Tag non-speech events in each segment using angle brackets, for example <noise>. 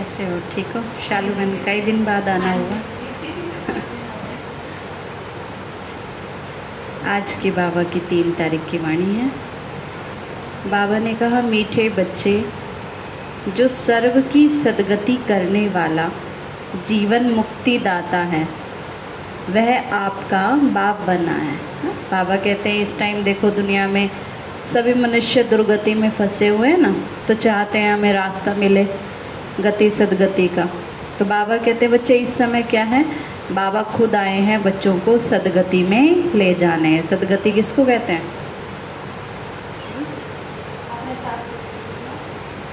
कैसे हो? ठीक हो? शालू बहन, कई दिन बाद आना हुआ। आज की बाबा की तीन तारीख की वाणी है। बाबा ने कहा, मीठे बच्चे, जो सर्व की सदगति करने वाला जीवन मुक्ति दाता है, वह आपका बाप बना है। बाबा कहते हैं, इस टाइम देखो, दुनिया में सभी मनुष्य दुर्गति में फंसे हुए हैं ना तो चाहते हैं हमें रास्ता मिले। गति सदगति का। तो बाबा कहते हैं बच्चे इस समय क्या है? बाबा खुद आए हैं बच्चों को सदगति में ले जाने। सदगति किसको कहते हैं?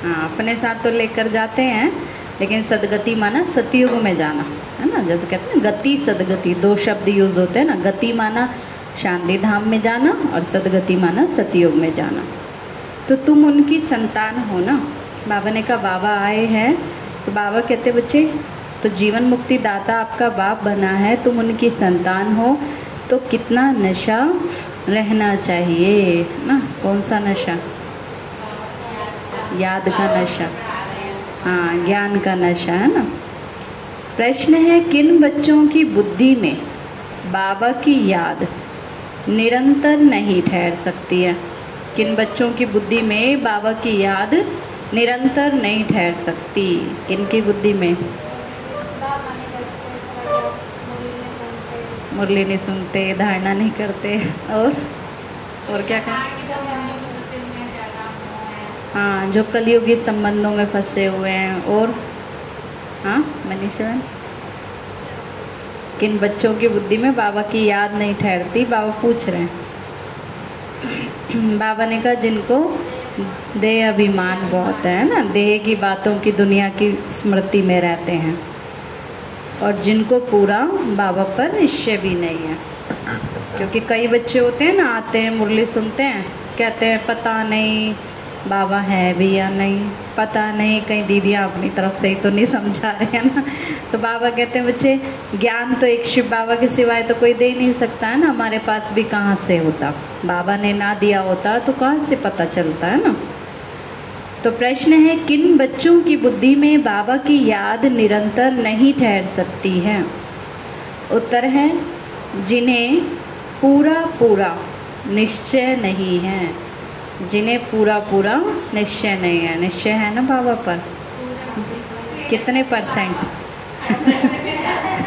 हाँ अपने साथ तो लेकर जाते हैं लेकिन सदगति माना सतयुग में जाना है ना? जैसे कहते हैं गति सदगति दो शब्द यूज़ होते हैं ना गति माना शांति धाम में जाना और सदगति माना सतयुग में जाना। तो तुम उनकी संतान हो ना? बाबा ने कहा, बाबा आए हैं। तो बाबा कहते, बच्चे तो जीवन मुक्ति दाता आपका बाप बना है, तुम उनकी संतान हो तो कितना नशा रहना चाहिए? ना, कौन सा नशा? याद का नशा। हाँ ज्ञान का नशा, है ना? प्रश्न है, किन बच्चों की बुद्धि में बाबा की याद निरंतर नहीं ठहर सकती है? किन बच्चों की बुद्धि में बाबा की याद निरंतर नहीं ठहर सकती किन की बुद्धि में। मुरली नहीं सुनते, धारणा नहीं करते, और और क्या कहें? हाँ जो कलयुगी संबंधों में फंसे हुए हैं, और हाँ मनीषा किन बच्चों की बुद्धि में बाबा की याद नहीं ठहरती? बाबा पूछ रहे हैं। <clears throat> बाबा ने कहा, जिनको देह अभिमान बहुत है ना? देह की बातों की, दुनिया की स्मृति में रहते हैं। और जिनको पूरा बाबा पर निश्चय भी नहीं है। क्योंकि कई बच्चे होते हैं ना, आते हैं, मुरली सुनते हैं, कहते हैं, पता नहीं बाबा है भी या नहीं, पता नहीं, कहीं दीदियाँ अपनी तरफ़ से ही तो नहीं समझा रहे हैं ना। तो बाबा कहते हैं, बच्चे, ज्ञान तो एक शिव बाबा के सिवाय तो कोई दे नहीं सकता है ना, हमारे पास भी कहाँ से होता? बाबा ने ना दिया होता तो कहाँ से पता चलता है ना? तो प्रश्न है, किन बच्चों की बुद्धि में बाबा की याद निरंतर नहीं ठहर सकती है? उत्तर है, जिन्हें पूरा पूरा निश्चय नहीं है। जिन्हें पूरा पूरा निश्चय नहीं है। निश्चय है ना बाबा पर? कितने परसेंट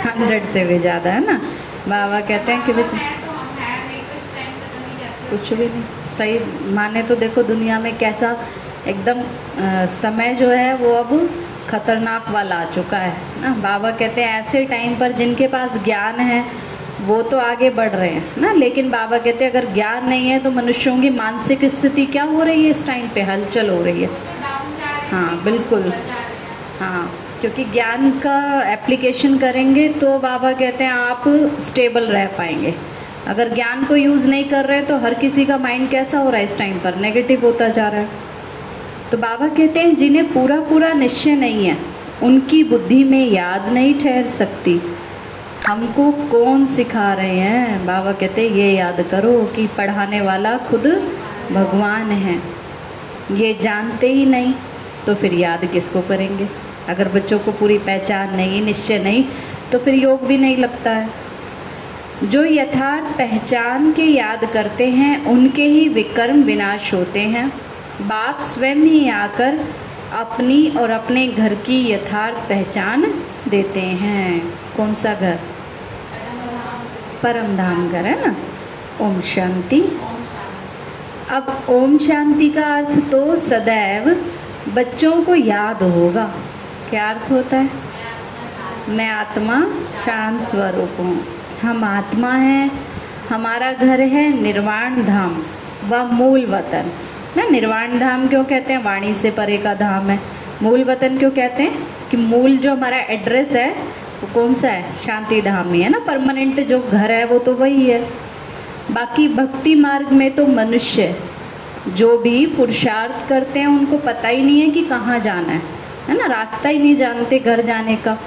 हंड्रेड से भी ज़्यादा है ना? बाबा कहते हैं कि बच्चे कुछ भी नहीं। सही, माने तो देखो दुनिया में कैसा एकदम समय जो है वो अब खतरनाक वाला आ चुका है ना? बाबा कहते हैं ऐसे टाइम पर जिनके पास ज्ञान है वो तो आगे बढ़ रहे हैं, ना? लेकिन बाबा कहते हैं, अगर ज्ञान नहीं है तो मनुष्यों की मानसिक स्थिति क्या हो रही है इस टाइम पे? हलचल हो रही है। हाँ बिल्कुल। हाँ क्योंकि ज्ञान का एप्लीकेशन करेंगे तो बाबा कहते हैं, आप स्टेबल रह पाएँगे। अगर ज्ञान को यूज़ नहीं कर रहे हैं तो हर किसी का माइंड कैसा हो रहा है इस टाइम पर? नेगेटिव होता जा रहा है। तो बाबा कहते हैं, जिन्हें पूरा पूरा निश्चय नहीं है, उनकी बुद्धि में याद नहीं ठहर सकती। हमको कौन सिखा रहे हैं? बाबा कहते, ये याद करो कि पढ़ाने वाला खुद भगवान है। ये जानते ही नहीं तो फिर याद किसको करेंगे? अगर बच्चों को पूरी पहचान नहीं, निश्चय नहीं तो फिर योग भी नहीं लगता है। जो यथार्थ पहचान के याद करते हैं, उनके ही विकर्म विनाश होते हैं। बाप स्वयं ही आकर अपनी और अपने घर की यथार्थ पहचान देते हैं। कौन सा घर? परम धाम ना ओम शांति। अब ओम शांति का अर्थ तो सदैव बच्चों को याद होगा। क्या अर्थ होता है? मैं आत्मा, शांत स्वरूप हूँ। हम आत्मा हैं, हमारा घर है निर्वाण धाम व मूल वतन। ना, निर्वाण धाम क्यों कहते हैं? वाणी से परे का धाम है। मूल वतन क्यों कहते हैं? कि मूल जो हमारा एड्रेस है वो कौन सा है? शांति धाम ही है ना? परमानेंट जो घर है, वो तो वही है। बाकी भक्ति मार्ग में तो मनुष्य जो भी पुरुषार्थ करते हैं, उनको पता ही नहीं है कि कहाँ जाना है। है ना? रास्ता ही नहीं जानते घर जाने का।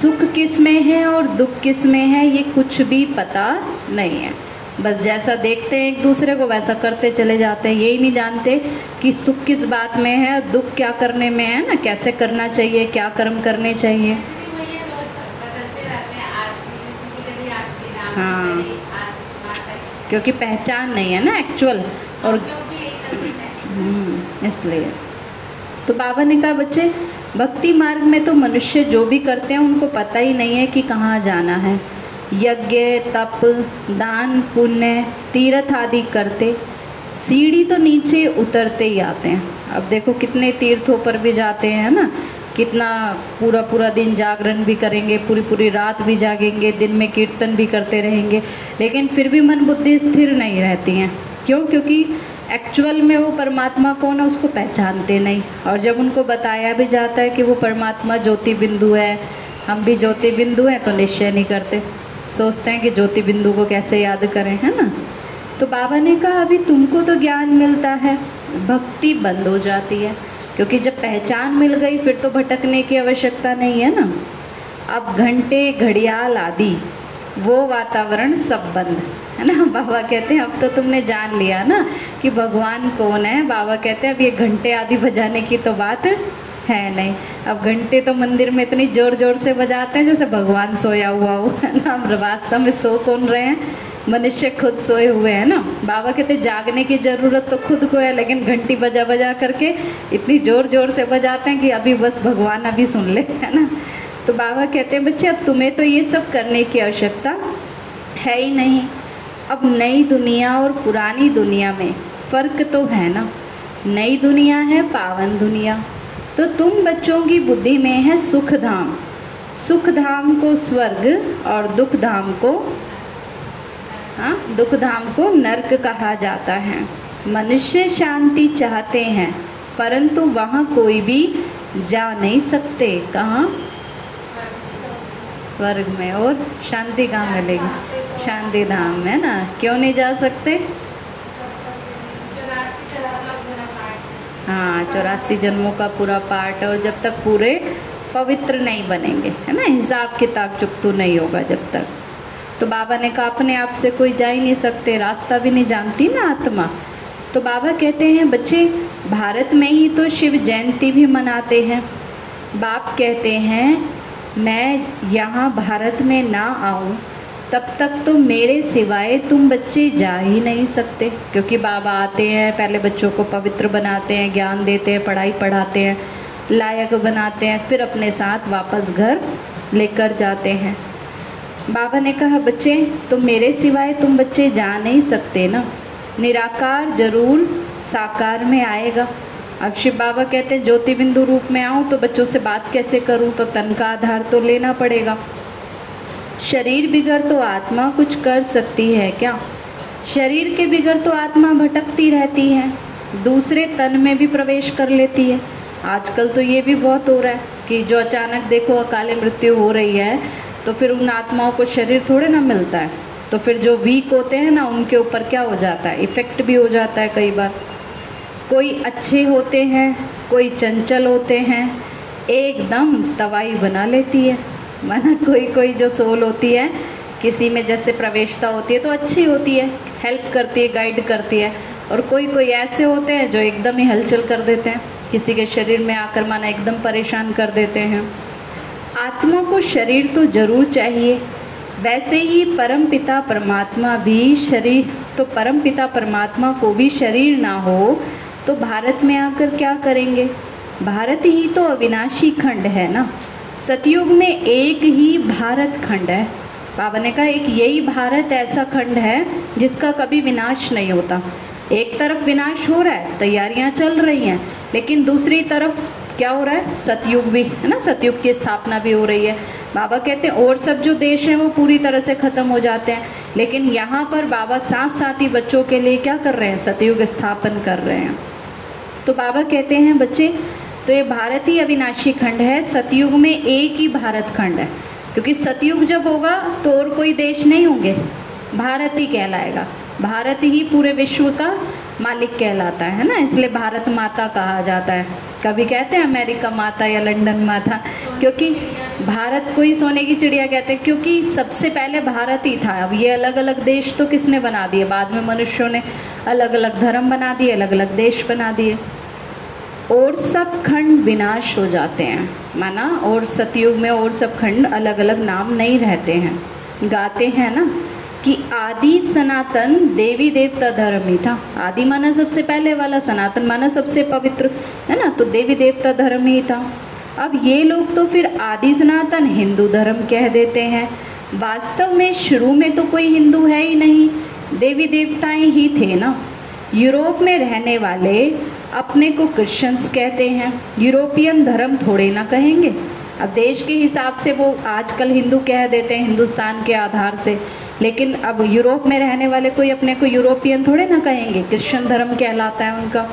सुख किसमें है और दुख किसमें है, ये कुछ भी पता नहीं है। बस जैसा देखते हैं एक दूसरे को, वैसा करते चले जाते हैं। यही नहीं जानते कि सुख किस बात में है, दुख क्या करने में है ना? कैसे करना चाहिए, क्या कर्म करने चाहिए। हाँ। क्योंकि पहचान नहीं है ना एक्चुअल और हम्म, इसलिए। तो बाबा ने कहा बच्चे भक्ति मार्ग में तो मनुष्य जो भी करते हैं उनको पता ही नहीं है कि कहाँ जाना है। यज्ञ तप दान पुण्य तीर्थ आदि करते सीढ़ी तो नीचे उतरते ही आते हैं। अब देखो कितने तीर्थों पर भी जाते हैं ना? कितना पूरा पूरा दिन जागरण भी करेंगे, पूरी पूरी रात भी जागेंगे, दिन में कीर्तन भी करते रहेंगे, लेकिन फिर भी मन बुद्धि स्थिर नहीं रहती हैं। क्यों? क्योंकि एक्चुअल में वो परमात्मा कौन है, उसको पहचानते नहीं। और जब उनको बताया भी जाता है कि वो परमात्मा ज्योति बिंदु है, हम भी ज्योति बिंदु हैं तो निश्चय नहीं करते। सोचते हैं कि ज्योति बिंदु को कैसे याद करें, है ना? तो बाबा ने कहा, अभी तुमको तो ज्ञान मिलता है, भक्ति बंद हो जाती है। क्योंकि जब पहचान मिल गई, फिर तो भटकने की आवश्यकता नहीं है ना। अब घंटे, घड़ियाल आदि, वो वातावरण सब बंद। है ना? <laughs> बाबा कहते हैं, अब तो तुमने जान लिया ना कि भगवान कौन है। बाबा कहते हैं, अब ये घंटे आदि बजाने की तो बात है नहीं। अब घंटे तो मंदिर में इतनी ज़ोर ज़ोर से बजाते हैं जैसे भगवान सोया हुआ हो। <laughs> है ना? वास्तव में सो कौन रहे हैं? मनुष्य खुद सोए हुए हैं ना? बाबा कहते, जागने की ज़रूरत तो खुद को है, लेकिन घंटी बजा बजा करके इतनी ज़ोर ज़ोर से बजाते हैं कि अभी बस भगवान अभी सुन ले, है ना? तो बाबा कहते हैं, बच्चे, अब तुम्हें तो ये सब करने की आवश्यकता है ही नहीं। अब नई दुनिया और पुरानी दुनिया में फ़र्क तो है ना? नई दुनिया है, पावन दुनिया। तो तुम बच्चों की बुद्धि में है सुख धाम सुख धाम को स्वर्ग और दुख धाम को दुख धाम को नर्क कहा जाता है। मनुष्य शांति चाहते हैं, परंतु वहाँ कोई भी जा नहीं सकते। कहाँ? स्वर्ग में। और शांति कहाँ मिलेगी? शांति धाम में ना? क्यों नहीं जा सकते? हाँ चौरासी जन्मों का पूरा पाठ और जब तक पूरे पवित्र नहीं बनेंगे, है ना? हिसाब किताब चुप चुकतू नहीं होगा जब तक। तो बाबा ने कहा, अपने आप से कोई जा ही नहीं सकते, रास्ता भी नहीं जानती ना आत्मा। तो बाबा कहते हैं, बच्चे, भारत में ही तो शिव जयंती भी मनाते हैं। बाप कहते हैं, मैं यहाँ भारत में ना आऊँ, तब तक तो मेरे सिवाय तुम बच्चे जा ही नहीं सकते। क्योंकि बाबा आते हैं, पहले बच्चों को पवित्र बनाते हैं, ज्ञान देते हैं, पढ़ाई पढ़ाते हैं, लायक बनाते हैं, फिर अपने साथ वापस घर लेकर जाते हैं। बाबा ने कहा, बच्चे तो मेरे सिवाय तुम बच्चे जा नहीं सकते ना। निराकार ज़रूर साकार में आएगा। अब शिव बाबा कहते हैं ज्योति बिंदु रूप में आऊँ तो बच्चों से बात कैसे करूँ? तो तन का आधार तो लेना पड़ेगा। शरीर बिगड़ तो आत्मा कुछ कर सकती है क्या? शरीर के बिगड़ तो आत्मा भटकती रहती है, दूसरे तन में भी प्रवेश कर लेती है। आजकल तो ये भी बहुत हो रहा है कि जो अचानक देखो, अकाले मृत्यु हो रही है तो फिर उन आत्माओं को शरीर थोड़े ना मिलता है। तो फिर जो वीक होते हैं ना, उनके ऊपर क्या हो जाता है? इफ़ेक्ट भी हो जाता है कई बार। कोई अच्छे होते हैं, कोई चंचल होते हैं, एकदम तवाई बना लेती है। माना कोई कोई जो सोल होती है, किसी में जैसे प्रवेशता होती है तो अच्छी होती है हेल्प करती है गाइड करती है। और कोई कोई ऐसे होते हैं जो एकदम ही हलचल कर देते हैं। किसी के शरीर में आकर माना एकदम परेशान कर देते हैं। आत्मा को शरीर तो ज़रूर चाहिए। वैसे ही परम पिता परमात्मा भी शरीर तो परम पिता परमात्मा को भी शरीर ना हो तो भारत में आकर क्या करेंगे? भारत ही तो अविनाशी खंड है ना? सतयुग में एक ही भारत खंड है। बाबा ने कहा एक यही भारत ऐसा खंड है, जिसका कभी विनाश नहीं होता। एक तरफ़ विनाश हो रहा है, तैयारियाँ चल रही हैं, लेकिन दूसरी तरफ़ क्या हो रहा है? सतयुग भी, है ना? सतयुग की स्थापना भी हो रही है। बाबा कहते हैं, और सब जो देश हैं, वो पूरी तरह से ख़त्म हो जाते हैं। लेकिन यहाँ पर बाबा साथ साथ ही बच्चों के लिए क्या कर रहे हैं? सतयुग स्थापन कर रहे हैं। तो बाबा कहते हैं, बच्चे तो ये भारत ही अविनाशी खंड है। सतयुग में एक ही भारत खंड है। क्योंकि सतयुग जब होगा तो और कोई देश नहीं होंगे। भारत ही कहलाएगा। भारत ही पूरे विश्व का मालिक कहलाता है ना? इसलिए भारत माता कहा जाता है। कभी कहते हैं अमेरिका माता या लंदन माता? क्योंकि भारत को ही सोने की चिड़िया कहते हैं, क्योंकि सबसे पहले भारत ही था। अब ये अलग अलग देश तो किसने बना दिए? बाद में मनुष्यों ने अलग अलग धर्म बना दिए अलग अलग देश बना दिए। और सब खंड विनाश हो जाते हैं, माना? और सतयुग में और सब खंड अलग अलग नाम नहीं रहते हैं। गाते हैं ना? कि आदि सनातन देवी देवता धर्म ही था। आदि माना सबसे पहले वाला, सनातन माना सबसे पवित्र, है ना? तो देवी देवता धर्म ही था। अब ये लोग तो फिर आदि सनातन हिंदू धर्म कह देते हैं। वास्तव में शुरू में तो कोई हिंदू है ही नहीं, देवी देवताएँ ही थे ना। यूरोप में रहने वाले अपने को क्रिश्चियंस कहते हैं। यूरोपियन धर्म थोड़े ना कहेंगे। अब देश के हिसाब से वो आजकल हिंदू कह देते हैं, हिंदुस्तान के आधार से। लेकिन अब यूरोप में रहने वाले कोई अपने को यूरोपियन थोड़े ना कहेंगे, क्रिश्चियन धर्म कहलाता है उनका।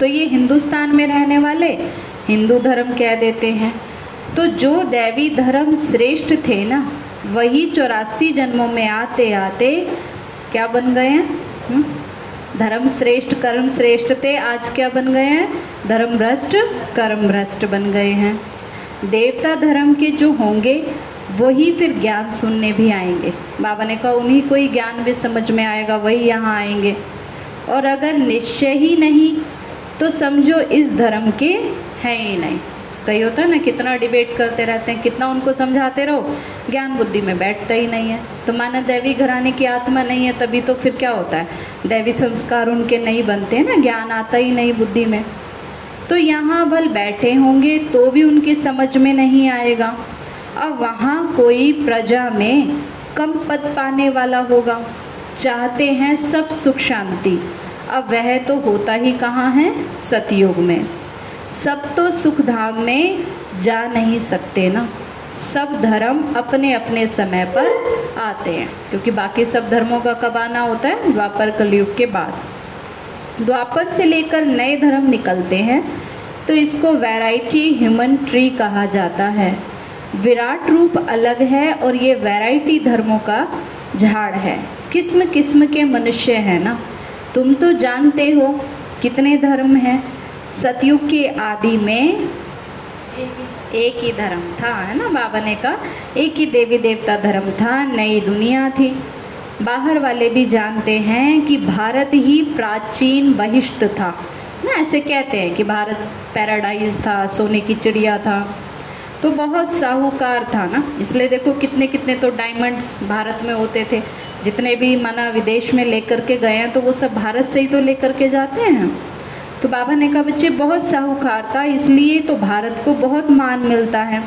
तो ये हिंदुस्तान में रहने वाले हिंदू धर्म कह देते हैं। तो जो दैवी धर्म श्रेष्ठ थे ना, वही चौरासी जन्मों में आते आते क्या बन गए हैं? हम्म? धर्म श्रेष्ठ, कर्म श्रेष्ठ थे, आज क्या बन गए हैं? धर्म भ्रष्ट, कर्म भ्रष्ट बन गए हैं। देवता धर्म के जो होंगे, वही फिर ज्ञान सुनने भी आएँगे। बाबा ने कहा, उन्हीं को ही ज्ञान भी समझ में आएगा, वही यहाँ आएँगे। और अगर निश्चय ही नहीं तो समझो इस धर्म के हैं ही नहीं। कई होता है ना, कितना डिबेट करते रहते हैं, कितना उनको समझाते रहो, ज्ञान बुद्धि में बैठता ही नहीं है। तो माना दैवी घराने की आत्मा नहीं है, तभी तो फिर क्या होता है? दैवी संस्कार उनके नहीं बनते हैं ना, ज्ञान आता ही नहीं बुद्धि में। तो यहाँ बल बैठे होंगे तो भी उनकी समझ में नहीं आएगा। अब वहाँ कोई प्रजा में कम पद पाने वाला होगा। चाहते हैं सब सुख शांति। अब वह तो होता ही कहाँ है? सतयुग में। सब तो सुख धाम में जा नहीं सकते ना। सब धर्म अपने अपने समय पर आते हैं। क्योंकि बाकी सब धर्मों का कब आना होता है, द्वापर कलयुग के बाद। द्वापर से लेकर नए धर्म निकलते हैं तो इसको वैरायटी ह्यूमन ट्री कहा जाता है। विराट रूप अलग है और ये वैरायटी धर्मों का झाड़ है। किस्म किस्म के मनुष्य हैं ना। तुम तो जानते हो कितने धर्म हैं। सतयुग के आदि में एक ही धर्म था, है ना, बाबा ने कहा? एक ही देवी देवता धर्म था, नई दुनिया थी। बाहर वाले भी जानते हैं कि भारत ही प्राचीन बहिष्ठ था। ना, ऐसे कहते हैं कि भारत पैराडाइज था, सोने की चिड़िया था। तो बहुत साहूकार था ना। इसलिए देखो कितने कितने तो डायमंड्स भारत में होते थे। जितने भी माना विदेश में लेकर के गए हैं तो वो सब भारत से ही तो लेकर के जाते हैं। तो बाबा ने कहा, बच्चे, बहुत साहूकार था, इसलिए तो भारत को बहुत मान मिलता है।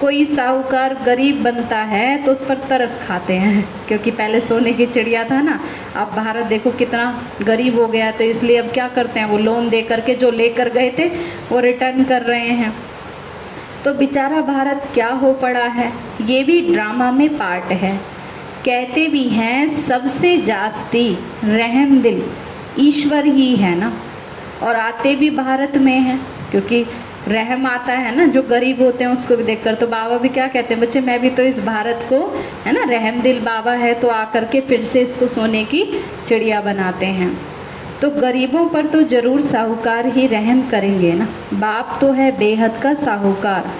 कोई साहूकार गरीब बनता है तो उस पर तरस खाते हैं, क्योंकि पहले सोने की चिड़िया था ना। अब भारत देखो कितना गरीब हो गया तो इसलिए अब क्या करते हैं, वो लोन दे करके जो लेकर गए थे, वो रिटर्न कर रहे हैं। तो बेचारा भारत क्या हो पड़ा है, ये भी ड्रामा में पार्ट है। कहते भी हैं, सबसे जास्ती रहम दिल ईश्वर ही है ना, और आते भी भारत में हैं, क्योंकि रहम आता है ना, जो गरीब होते हैं उसको भी देखकर। तो बाबा भी क्या कहते हैं, बच्चे, मैं भी तो इस भारत को, है ना, रहम दिल बाबा है तो आकर के फिर से इसको सोने की चिड़िया बनाते हैं। तो गरीबों पर तो ज़रूर साहूकार ही रहम करेंगे ना। बाप तो है बेहद का साहूकार,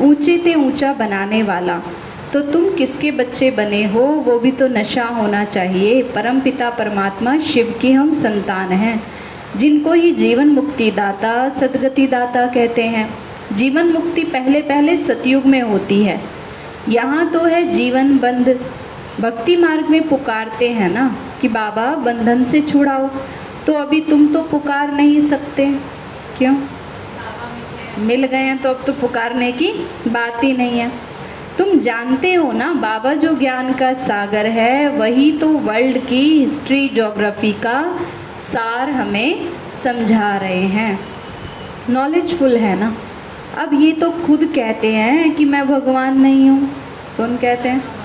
ऊँचे ते ऊँचा बनाने वाला। तो तुम किसके बच्चे बने हो, वो भी तो नशा होना चाहिए। परम पिता परमात्मा शिव की हम संतान हैं। जिनको ही जीवन मुक्ति दाता, सदगति दाता कहते हैं। जीवन मुक्ति पहले पहले सतयुग में होती है। यहाँ तो है जीवन बंद भक्ति मार्ग में पुकारते हैं ना कि बाबा, बंधन से छुड़ाओ। तो अभी तुम तो पुकार नहीं सकते। क्यों? मिल गए हैं तो अब तो पुकारने की बात ही नहीं है। तुम जानते हो ना, बाबा जो ज्ञान का सागर है, वही तो वर्ल्ड की हिस्ट्री जोग्राफी का सार हमें समझा रहे हैं। नॉलेजफुल है ना? अब ये तो खुद कहते हैं कि मैं भगवान नहीं हूँ। कौन कहते हैं?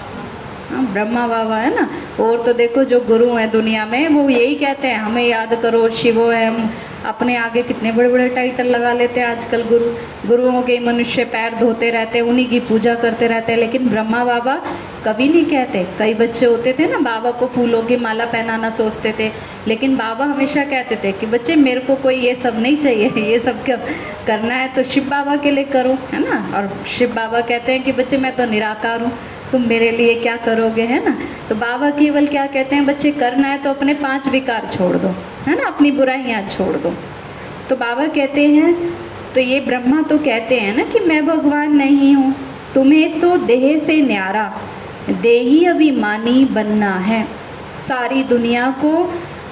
ब्रह्मा बाबा है ना? और तो देखो जो गुरु हैं दुनिया में, वो यही कहते हैं, हमें याद करो शिवो है हम अपने आगे कितने बड़े बड़े टाइटल लगा लेते हैं आजकल गुरु, गुरुओं के मनुष्य पैर धोते रहते हैं, उन्हीं की पूजा करते रहते हैं, लेकिन ब्रह्मा बाबा कभी नहीं कहते। कई बच्चे होते थे ना, बाबा को फूलों की माला पहनाना सोचते थे, लेकिन बाबा हमेशा कहते थे कि, बच्चे, मेरे को कोई ये सब नहीं चाहिए, <laughs> ये सब क्या करना है तो शिव बाबा के लिए करो, है ना? और शिव बाबा कहते हैं कि, बच्चे, मैं तो निराकार हूँ। तुम मेरे लिए क्या करोगे, है ना? तो बाबा केवल क्या कहते हैं, बच्चे, करना है तो अपने पाँच विकार छोड़ दो, है ना? अपनी बुराइयाँ छोड़ दो। तो बाबा कहते हैं तो ये ब्रह्मा तो कहते हैं ना कि मैं भगवान नहीं हूँ, तुम्हें तो देह से न्यारा, देही अभिमानी बनना है। सारी दुनिया को,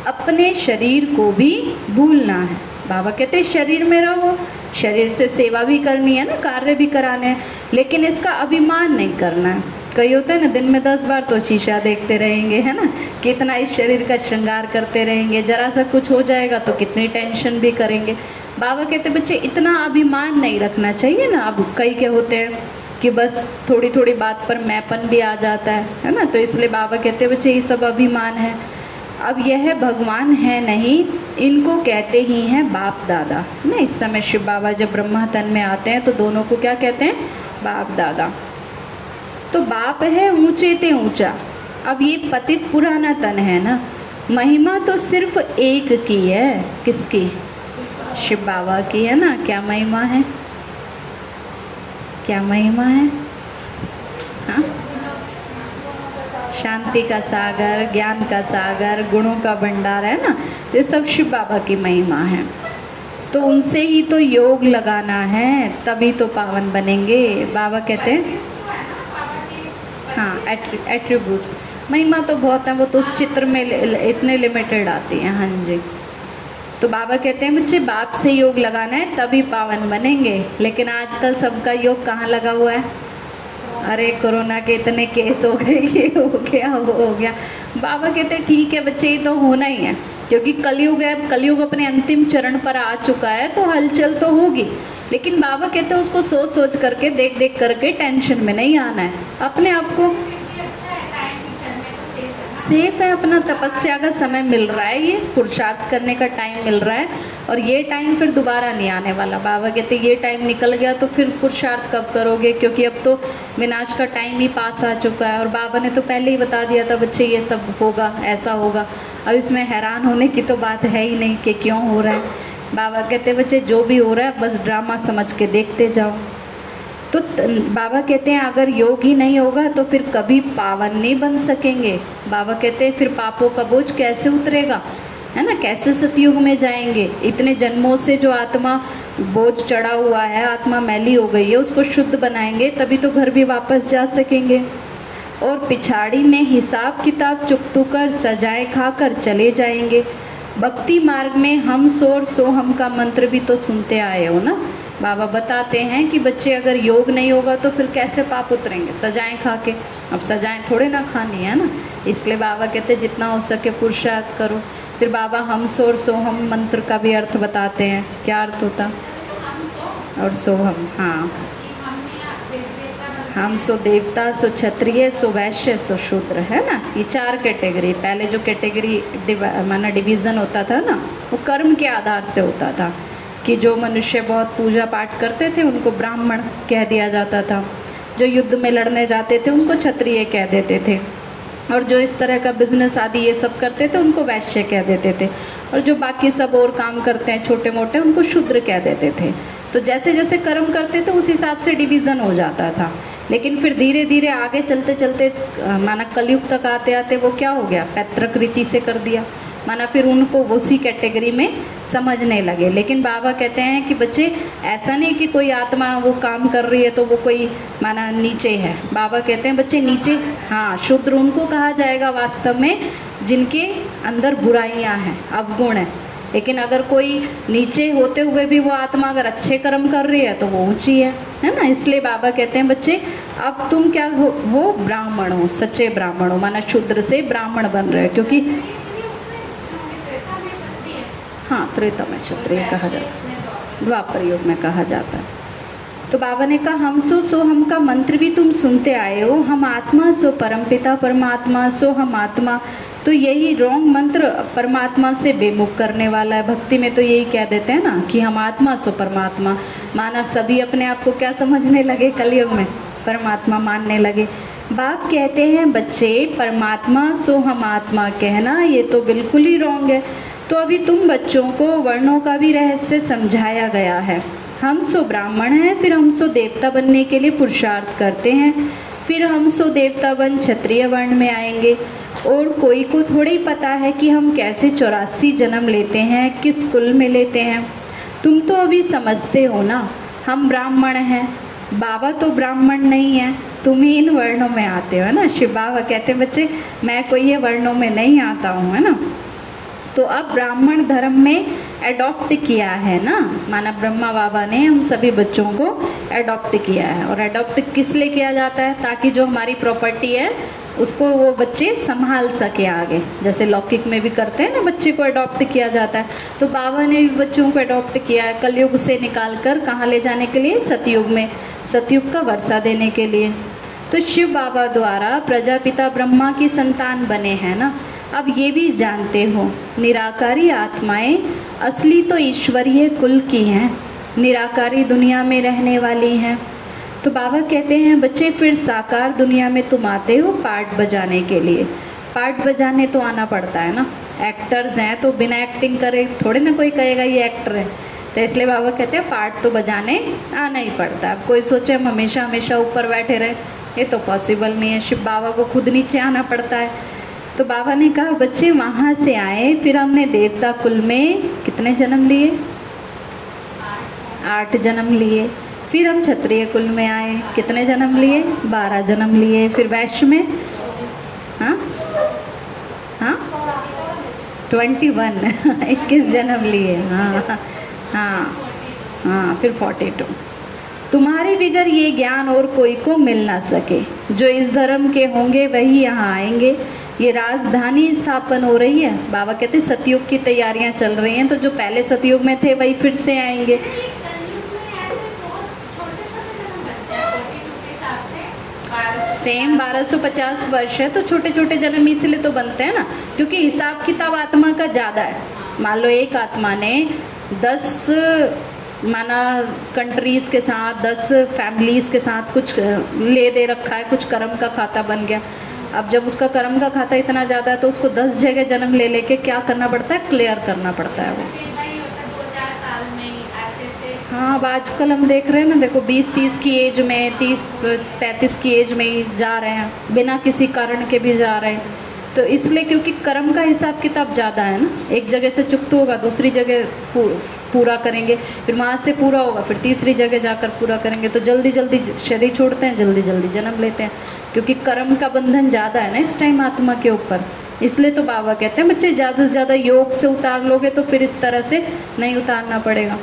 अपने शरीर को भी भूलना है। बाबा कहते शरीर में रहो, शरीर से सेवा भी करनी है ना, कार्य भी कराने हैं, लेकिन इसका अभिमान नहीं करना है। कई होते हैं ना, दिन में दस बार तो शीशा देखते रहेंगे, है ना? कितना इस शरीर का श्रृंगार करते रहेंगे, जरा सा कुछ हो जाएगा तो कितनी टेंशन भी करेंगे। बाबा कहते बच्चे, इतना अभिमान नहीं रखना चाहिए ना, अब कई के होते हैं कि बस थोड़ी थोड़ी बात पर मैपन भी आ जाता है है ना? तो इसलिए बाबा कहते बच्चे, ये सब अभिमान है। अब यह भगवान है नहीं, इनको कहते ही हैं बाप दादा। ना, इस समय शिव बाबा जब ब्रह्मा तन में आते हैं तो दोनों को क्या कहते हैं? बाप दादा। तो बाप है ऊँचे ते ऊँचा। अब ये पतित पुराना तन है ना? महिमा तो सिर्फ़ एक की है। किसकी? शिव बाबा की है ना? क्या महिमा है? क्या महिमा है? हाँ? शांति का सागर, ज्ञान का सागर, गुणों का भंडार है ना? तो ये सब शिव बाबा की महिमा है। तो उनसे ही तो योग लगाना है, तभी तो पावन बनेंगे। बाबा कहते हैं हाँ एट्रीब्यूट्स महिमा तो बहुत है, वो तो उस चित्र में इतने लिमिटेड आती हैं हाँ जी। तो बाबा कहते हैं बच्चे बाप से योग लगाना है, तभी पावन बनेंगे। लेकिन आजकल सबका योग कहाँ लगा हुआ है? अरे, कोरोना के इतने केस हो गए, ये हो गया, वो हो गया। बाबा कहते, ठीक है, बच्चे, ये तो होना ही है। क्योंकि कलयुग है कलयुग अपने अंतिम चरण पर आ चुका है तो हलचल तो होगी। लेकिन बाबा कहते उसको सोच सोच करके देख देख करके टेंशन में नहीं आना है। अपने आप को सेफ़ है, अपना तपस्या का समय मिल रहा है, ये पुरुषार्थ करने का टाइम मिल रहा है, और ये टाइम फिर दोबारा नहीं आने वाला। बाबा कहते, ये टाइम निकल गया तो फिर पुरुषार्थ कब करोगे? क्योंकि अब तो विनाश का टाइम ही पास आ चुका है। और बाबा ने तो पहले ही बता दिया था, बच्चे, ये सब होगा, ऐसा होगा। अब इसमें हैरान होने की तो बात है ही नहीं कि क्यों हो रहा है। बाबा कहते, बच्चे, जो भी हो रहा है बस ड्रामा समझ के देखते जाओ। तो बाबा कहते हैं, अगर योग ही नहीं होगा तो फिर कभी पावन नहीं बन सकेंगे. बाबा कहते हैं, फिर पापों का बोझ कैसे उतरेगा? है ना? कैसे सतयुग में जाएँगे? इतने जन्मों से जो आत्मा बोझ चढ़ा हुआ है, आत्मा मैली हो गई है, उसको शुद्ध बनाएँगे, तभी तो घर भी वापस जा सकेंगे। और पिछाड़ी में हिसाब किताब चुकतू कर, सजाए खाकर चले जाएँगे। भक्ति मार्ग में हम सोर, सो हम का मंत्र भी तो सुनते आए हो ना? बाबा बताते हैं कि बच्चे अगर योग नहीं होगा तो फिर कैसे पाप उतरेंगे? सजाएँ खा के अब सजाएँ थोड़े ना खानी, है ना? इसलिए बाबा कहते जितना हो सके पुरुषार्थ करो। फिर बाबा, हम सोर सो, हम मंत्र का भी अर्थ बताते हैं। क्या अर्थ होता? और सो हम हाँ। हम सो देवता, सो क्षत्रिय, सो वैश्य, सो शूद्र, है ना? ये चार कैटेगरी। पहले जो कैटेगरी माना डिवीज़न होता था ना, वो कर्म के आधार से होता था। कि जो मनुष्य बहुत पूजा पाठ करते थे, उनको ब्राह्मण कह दिया जाता था। जो युद्ध में लड़ने जाते थे, उनको क्षत्रिय कह देते थे। और जो इस तरह का बिज़नेस आदि ये सब करते थे, उनको वैश्य कह देते थे। और जो बाकी सब और काम करते हैं छोटे मोटे उनको शूद्र कह देते थे। तो जैसे जैसे कर्म करते थे, उस हिसाब से डिवीज़न हो जाता था। लेकिन फिर धीरे धीरे आगे चलते चलते माना कलयुग तक आते आते वो क्या हो गया? पैतृक रीति से कर दिया। माना फिर उनको उसी कैटेगरी में समझने लगे। लेकिन बाबा कहते हैं कि बच्चे, ऐसा नहीं कि कोई आत्मा वो काम कर रही है तो वो कोई, माना नीचे है। बाबा कहते हैं, बच्चे, नीचे हाँ शुद्र उनको कहा जाएगा वास्तव में, जिनके अंदर बुराइयाँ हैं, अवगुण है। लेकिन अगर कोई नीचे होते हुए भी वो आत्मा अगर अच्छे कर्म कर रही है तो वो ऊँची है है ना? इसलिए बाबा कहते हैं, बच्चे, अब तुम क्या हो, वो ब्राह्मण हो, सच्चे ब्राह्मण हो, माना शुद्र से ब्राह्मण बन रहे हो, क्योंकि हाँ त्रेता में क्षत्रिय कहा जाता है। द्वापर युग में कहा जाता है। तो बाबा ने कहा, हम सो सो, हम का मंत्र भी तुम सुनते आए हो। हम आत्मा, सो परम पिता परमात्मा, सो हम आत्मा। तो यही रॉन्ग मंत्र परमात्मा से बेमुख करने वाला है। भक्ति में तो यही कह देते हैं ना कि हम आत्मा, सो परमात्मा। माना सभी अपने आप को क्या समझने लगे कलयुग में? परमात्मा मानने लगे। बाप कहते हैं, बच्चे, परमात्मा, सो हम आत्मा कहना, ये तो बिल्कुल ही रोंग है। तो अभी तुम बच्चों को वर्णों का भी रहस्य समझाया गया है। हम सो ब्राह्मण हैं, फिर हम सो देवता बनने के लिए पुरुषार्थ करते हैं। फिर हम सो देवता बन क्षत्रिय वर्ण में आएँगे। और कोई को थोड़ा ही पता है कि हम कैसे चौरासी जन्म लेते हैं, किस कुल में लेते हैं। तुम तो अभी समझते हो ना, हम ब्राह्मण हैं। बाबा तो ब्राह्मण नहीं है, तुम ही इन वर्णों में आते हो, है ना? शिव बाबा कहते हैं, बच्चे, मैं कोई ये वर्णों में नहीं आता हूँ, है ना? तो अब ब्राह्मण धर्म में एडॉप्ट किया है ना? माना ब्रह्मा बाबा ने हम सभी बच्चों को एडॉप्ट किया है। और एडॉप्ट किस लिए किया जाता है? ताकि जो हमारी प्रॉपर्टी है उसको वो बच्चे संभाल सके आगे। जैसे लौकिक में भी करते हैं ना, बच्चे को अडॉप्ट किया जाता है। तो बाबा ने भी बच्चों को अडॉप्ट किया है कलयुग से निकाल कर कहाँ ले जाने के लिए? सतयुग में। सतयुग का वर्षा देने के लिए। तो शिव बाबा द्वारा प्रजापिता ब्रह्मा की संतान बने हैं ना। अब ये भी जानते हो, निराकारी आत्माएँ असली तो ईश्वरीय कुल की हैं। निराकारी दुनिया में रहने वाली हैं। तो बाबा कहते हैं, बच्चे, फिर साकार दुनिया में तुम आते हो पार्ट बजाने के लिए। पार्ट बजाने तो आना पड़ता है ना। एक्टर्स हैं तो बिना एक्टिंग करे थोड़े ना कोई कहेगा, ये एक्टर है। तो इसलिए बाबा कहते हैं, पार्ट तो बजाने आना ही पड़ता है। अब कोई सोचे, हम हमेशा हमेशा ऊपर बैठे रहे। ये तो पॉसिबल नहीं है। शिव बाबा को खुद नीचे आना पड़ता है। तो बाबा ने कहा, बच्चे, वहाँ से आए, फिर हमने देवता कुल में कितने जन्म लिए? आठ जन्म लिए। फिर हम क्षत्रिय कुल में आए। कितने जन्म लिए? बारह जन्म लिए। फिर वैश्य में? हाँ? हाँ? ट्वेंटी वन <laughs> इक्कीस जन्म लिए। हाँ हाँ हाँ फिर फोर्टी टू तुम्हारे बिगर ये ज्ञान और कोई को मिल ना सके। जो इस धर्म के होंगे, वही यहाँ आएँगे। ये राजधानी स्थापन हो रही है। बाबा कहते सतयुग की तैयारियाँ चल रही हैं तो जो पहले सतयुग में थे, वही फिर से आएँगे। सेम 1250 वर्ष है तो छोटे छोटे जन्म इसलिए तो बनते हैं ना, क्योंकि हिसाब किताब आत्मा का ज़्यादा है। मान लो एक आत्मा ने दस, माना कंट्रीज़ के साथ, दस फैमिलीज़ के साथ कुछ ले दे रखा है, कुछ कर्म का खाता बन गया। अब जब उसका कर्म का खाता इतना ज़्यादा है तो उसको दस जगह जन्म ले लेके क्या करना पड़ता है? क्लियर करना पड़ता है वो। हाँ अब आजकल हम देख रहे हैं ना, देखो 20-30 की एज में 30-35 की एज में ही जा रहे हैं, बिना किसी कारण के भी जा रहे हैं। तो इसलिए क्योंकि कर्म का हिसाब किताब ज़्यादा है ना, एक जगह से चुक्त होगा, दूसरी जगह पूरा करेंगे, फिर वहाँ से पूरा होगा, फिर तीसरी जगह जाकर पूरा करेंगे तो जल्दी जल्दी शरीर छोड़ते हैं जल्दी जल्दी जन्म लेते हैं। क्योंकि कर्म का बंधन ज़्यादा है ना इस टाइम आत्मा के ऊपर। इसलिए तो बाबा कहते हैं, बच्चे, ज़्यादा से ज़्यादा योग से उतार लोगे तो फिर इस तरह से नहीं उतारना पड़ेगा।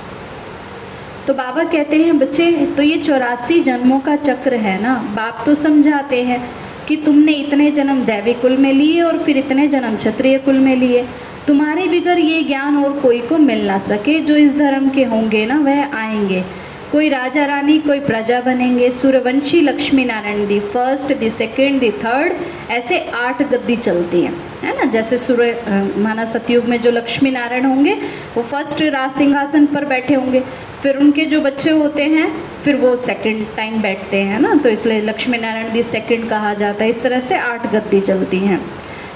तो बाबा कहते हैं, बच्चे तो ये चौरासी जन्मों का चक्र है ना? बाप तो समझाते हैं कि तुमने इतने जन्म दैवी कुल में लिए और फिर इतने जन्म क्षत्रिय कुल में लिए। तुम्हारे बिगर ये ज्ञान और कोई को मिल ना सके जो इस धर्म के होंगे ना, वह आएँगे। कोई राजा रानी, कोई प्रजा बनेंगे। Suryavanshi Lakshmi Narayan the first the second the third ऐसे आठ गद्दी चलती हैं। है ना? जैसे सूर्य माना सतयुग में जो लक्ष्मी नारायण होंगे, वो फ़र्स्ट राज सिंहासन पर बैठे होंगे। फिर उनके जो बच्चे होते हैं, फिर वो सेकंड टाइम बैठते हैं ना? तो इसलिए लक्ष्मी नारायण दी सेकंड कहा जाता है। इस तरह से आठ गद्दी चलती हैं।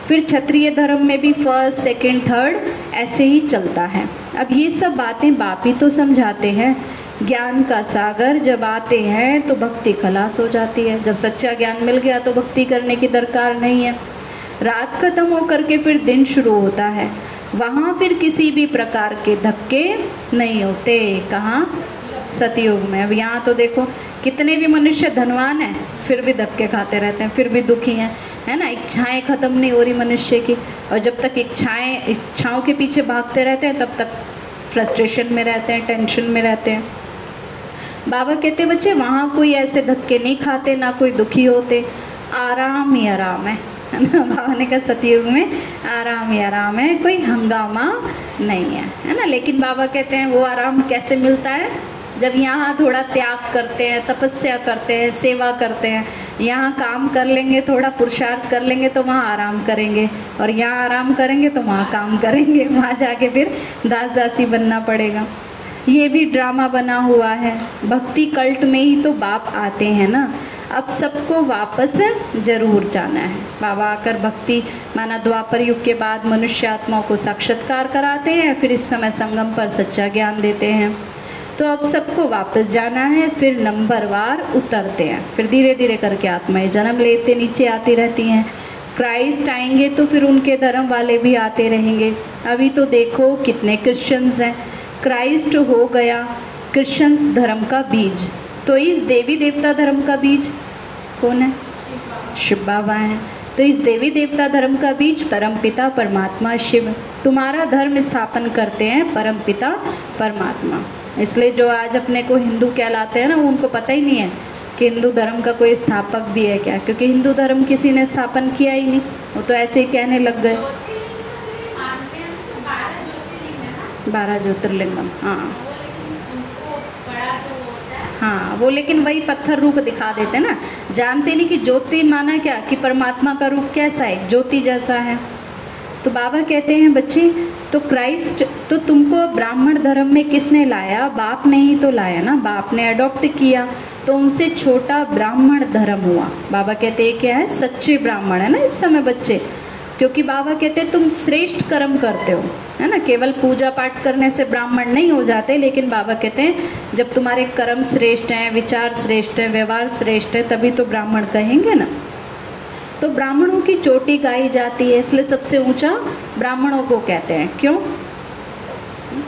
फिर क्षत्रिय धर्म में भी फ़र्स्ट सेकंड थर्ड ऐसे ही चलता है। अब ये सब बातें बाप ही तो समझाते हैं। ज्ञान का सागर जब आते हैं तो भक्ति खलास हो जाती है। जब सच्चा ज्ञान मिल गया तो भक्ति करने की दरकार नहीं है। रात खत्म होकर के फिर दिन शुरू होता है। वहाँ फिर किसी भी प्रकार के धक्के नहीं होते। कहाँ? सतयुग में। अब यहाँ तो देखो, कितने भी मनुष्य धनवान हैं, फिर भी धक्के खाते रहते हैं, फिर भी दुखी हैं। है ना? इच्छाएँ ख़त्म नहीं हो रही मनुष्य की। और जब तक इच्छाएँ, इच्छाओं के पीछे भागते रहते हैं, तब तक फ्रस्ट्रेशन में रहते हैं टेंशन में रहते हैं। बाबा कहते, बच्चे, वहाँ कोई ऐसे धक्के नहीं खाते, ना कोई दुखी होते। आराम ही आराम है। <laughs> बाबा ने कहा, सतयुग में आराम ही आराम है, कोई हंगामा नहीं है। है ना? लेकिन बाबा कहते हैं, वो आराम कैसे मिलता है? जब यहाँ थोड़ा त्याग करते हैं, तपस्या करते हैं, सेवा करते हैं, यहाँ काम कर लेंगे, थोड़ा पुरुषार्थ कर लेंगे तो वहाँ आराम करेंगे। और यहाँ आराम करेंगे तो वहाँ काम करेंगे। <laughs> वहाँ जाके फिर दास दासी बनना पड़ेगा। ये भी ड्रामा बना हुआ है। भक्ति कल्ट में ही तो बाप आते हैं ना। अब सबको वापस ज़रूर जाना है। बाबा आकर भक्ति माना द्वापर युग के बाद मनुष्य आत्माओं को साक्षात्कार कराते हैं, फिर इस समय संगम पर सच्चा ज्ञान देते हैं। तो अब सबको वापस जाना है, फिर नंबर वार उतरते हैं। फिर धीरे धीरे करके आत्माएँ जन्म लेते, नीचे आती रहती हैं। क्राइस्ट आएँगे तो फिर उनके धर्म वाले भी आते रहेंगे। अभी तो देखो कितने क्रिश्चियंस हैं। क्राइस्ट हो गया क्रिश्चियंस धर्म का बीज। तो इस देवी देवता धर्म का बीज कौन है? शिव बाबा हैं। तो इस देवी देवता धर्म का बीज परमपिता परमात्मा शिव। तुम्हारा धर्म स्थापन करते हैं परमपिता परमात्मा। इसलिए जो आज अपने को हिंदू कहलाते हैं ना उनको पता ही नहीं है कि हिंदू धर्म का कोई स्थापक भी है क्या? क्योंकि हिंदू धर्म किसी ने स्थापन किया ही नहीं। वो तो ऐसे ही कहने लग गए। बारह ज्योतिर्लिंगम हाँ। हाँ वो लेकिन वही पत्थर रूप दिखा देते ना। जानते नहीं कि ज्योति माना क्या, कि परमात्मा का रूप कैसा है, ज्योति जैसा है। तो बाबा कहते हैं, बच्चे तो क्राइस्ट तो तुमको ब्राह्मण धर्म में किसने लाया? बाप ने ही तो लाया ना। बाप ने अडॉप्ट किया तो उनसे छोटा ब्राह्मण धर्म हुआ। बाबा कहते हैं क्या है? सच्चे ब्राह्मण है ना इस समय बच्चे। क्योंकि बाबा कहते हैं, तुम श्रेष्ठ कर्म करते हो। है ना? केवल पूजा पाठ करने से ब्राह्मण नहीं हो जाते, लेकिन बाबा कहते हैं, जब तुम्हारे कर्म श्रेष्ठ हैं, विचार श्रेष्ठ हैं, व्यवहार श्रेष्ठ है, तभी तो ब्राह्मण कहेंगे ना? तो ब्राह्मणों की चोटी गाई जाती है, इसलिए सबसे ऊँचा ब्राह्मणों को कहते हैं। क्यों?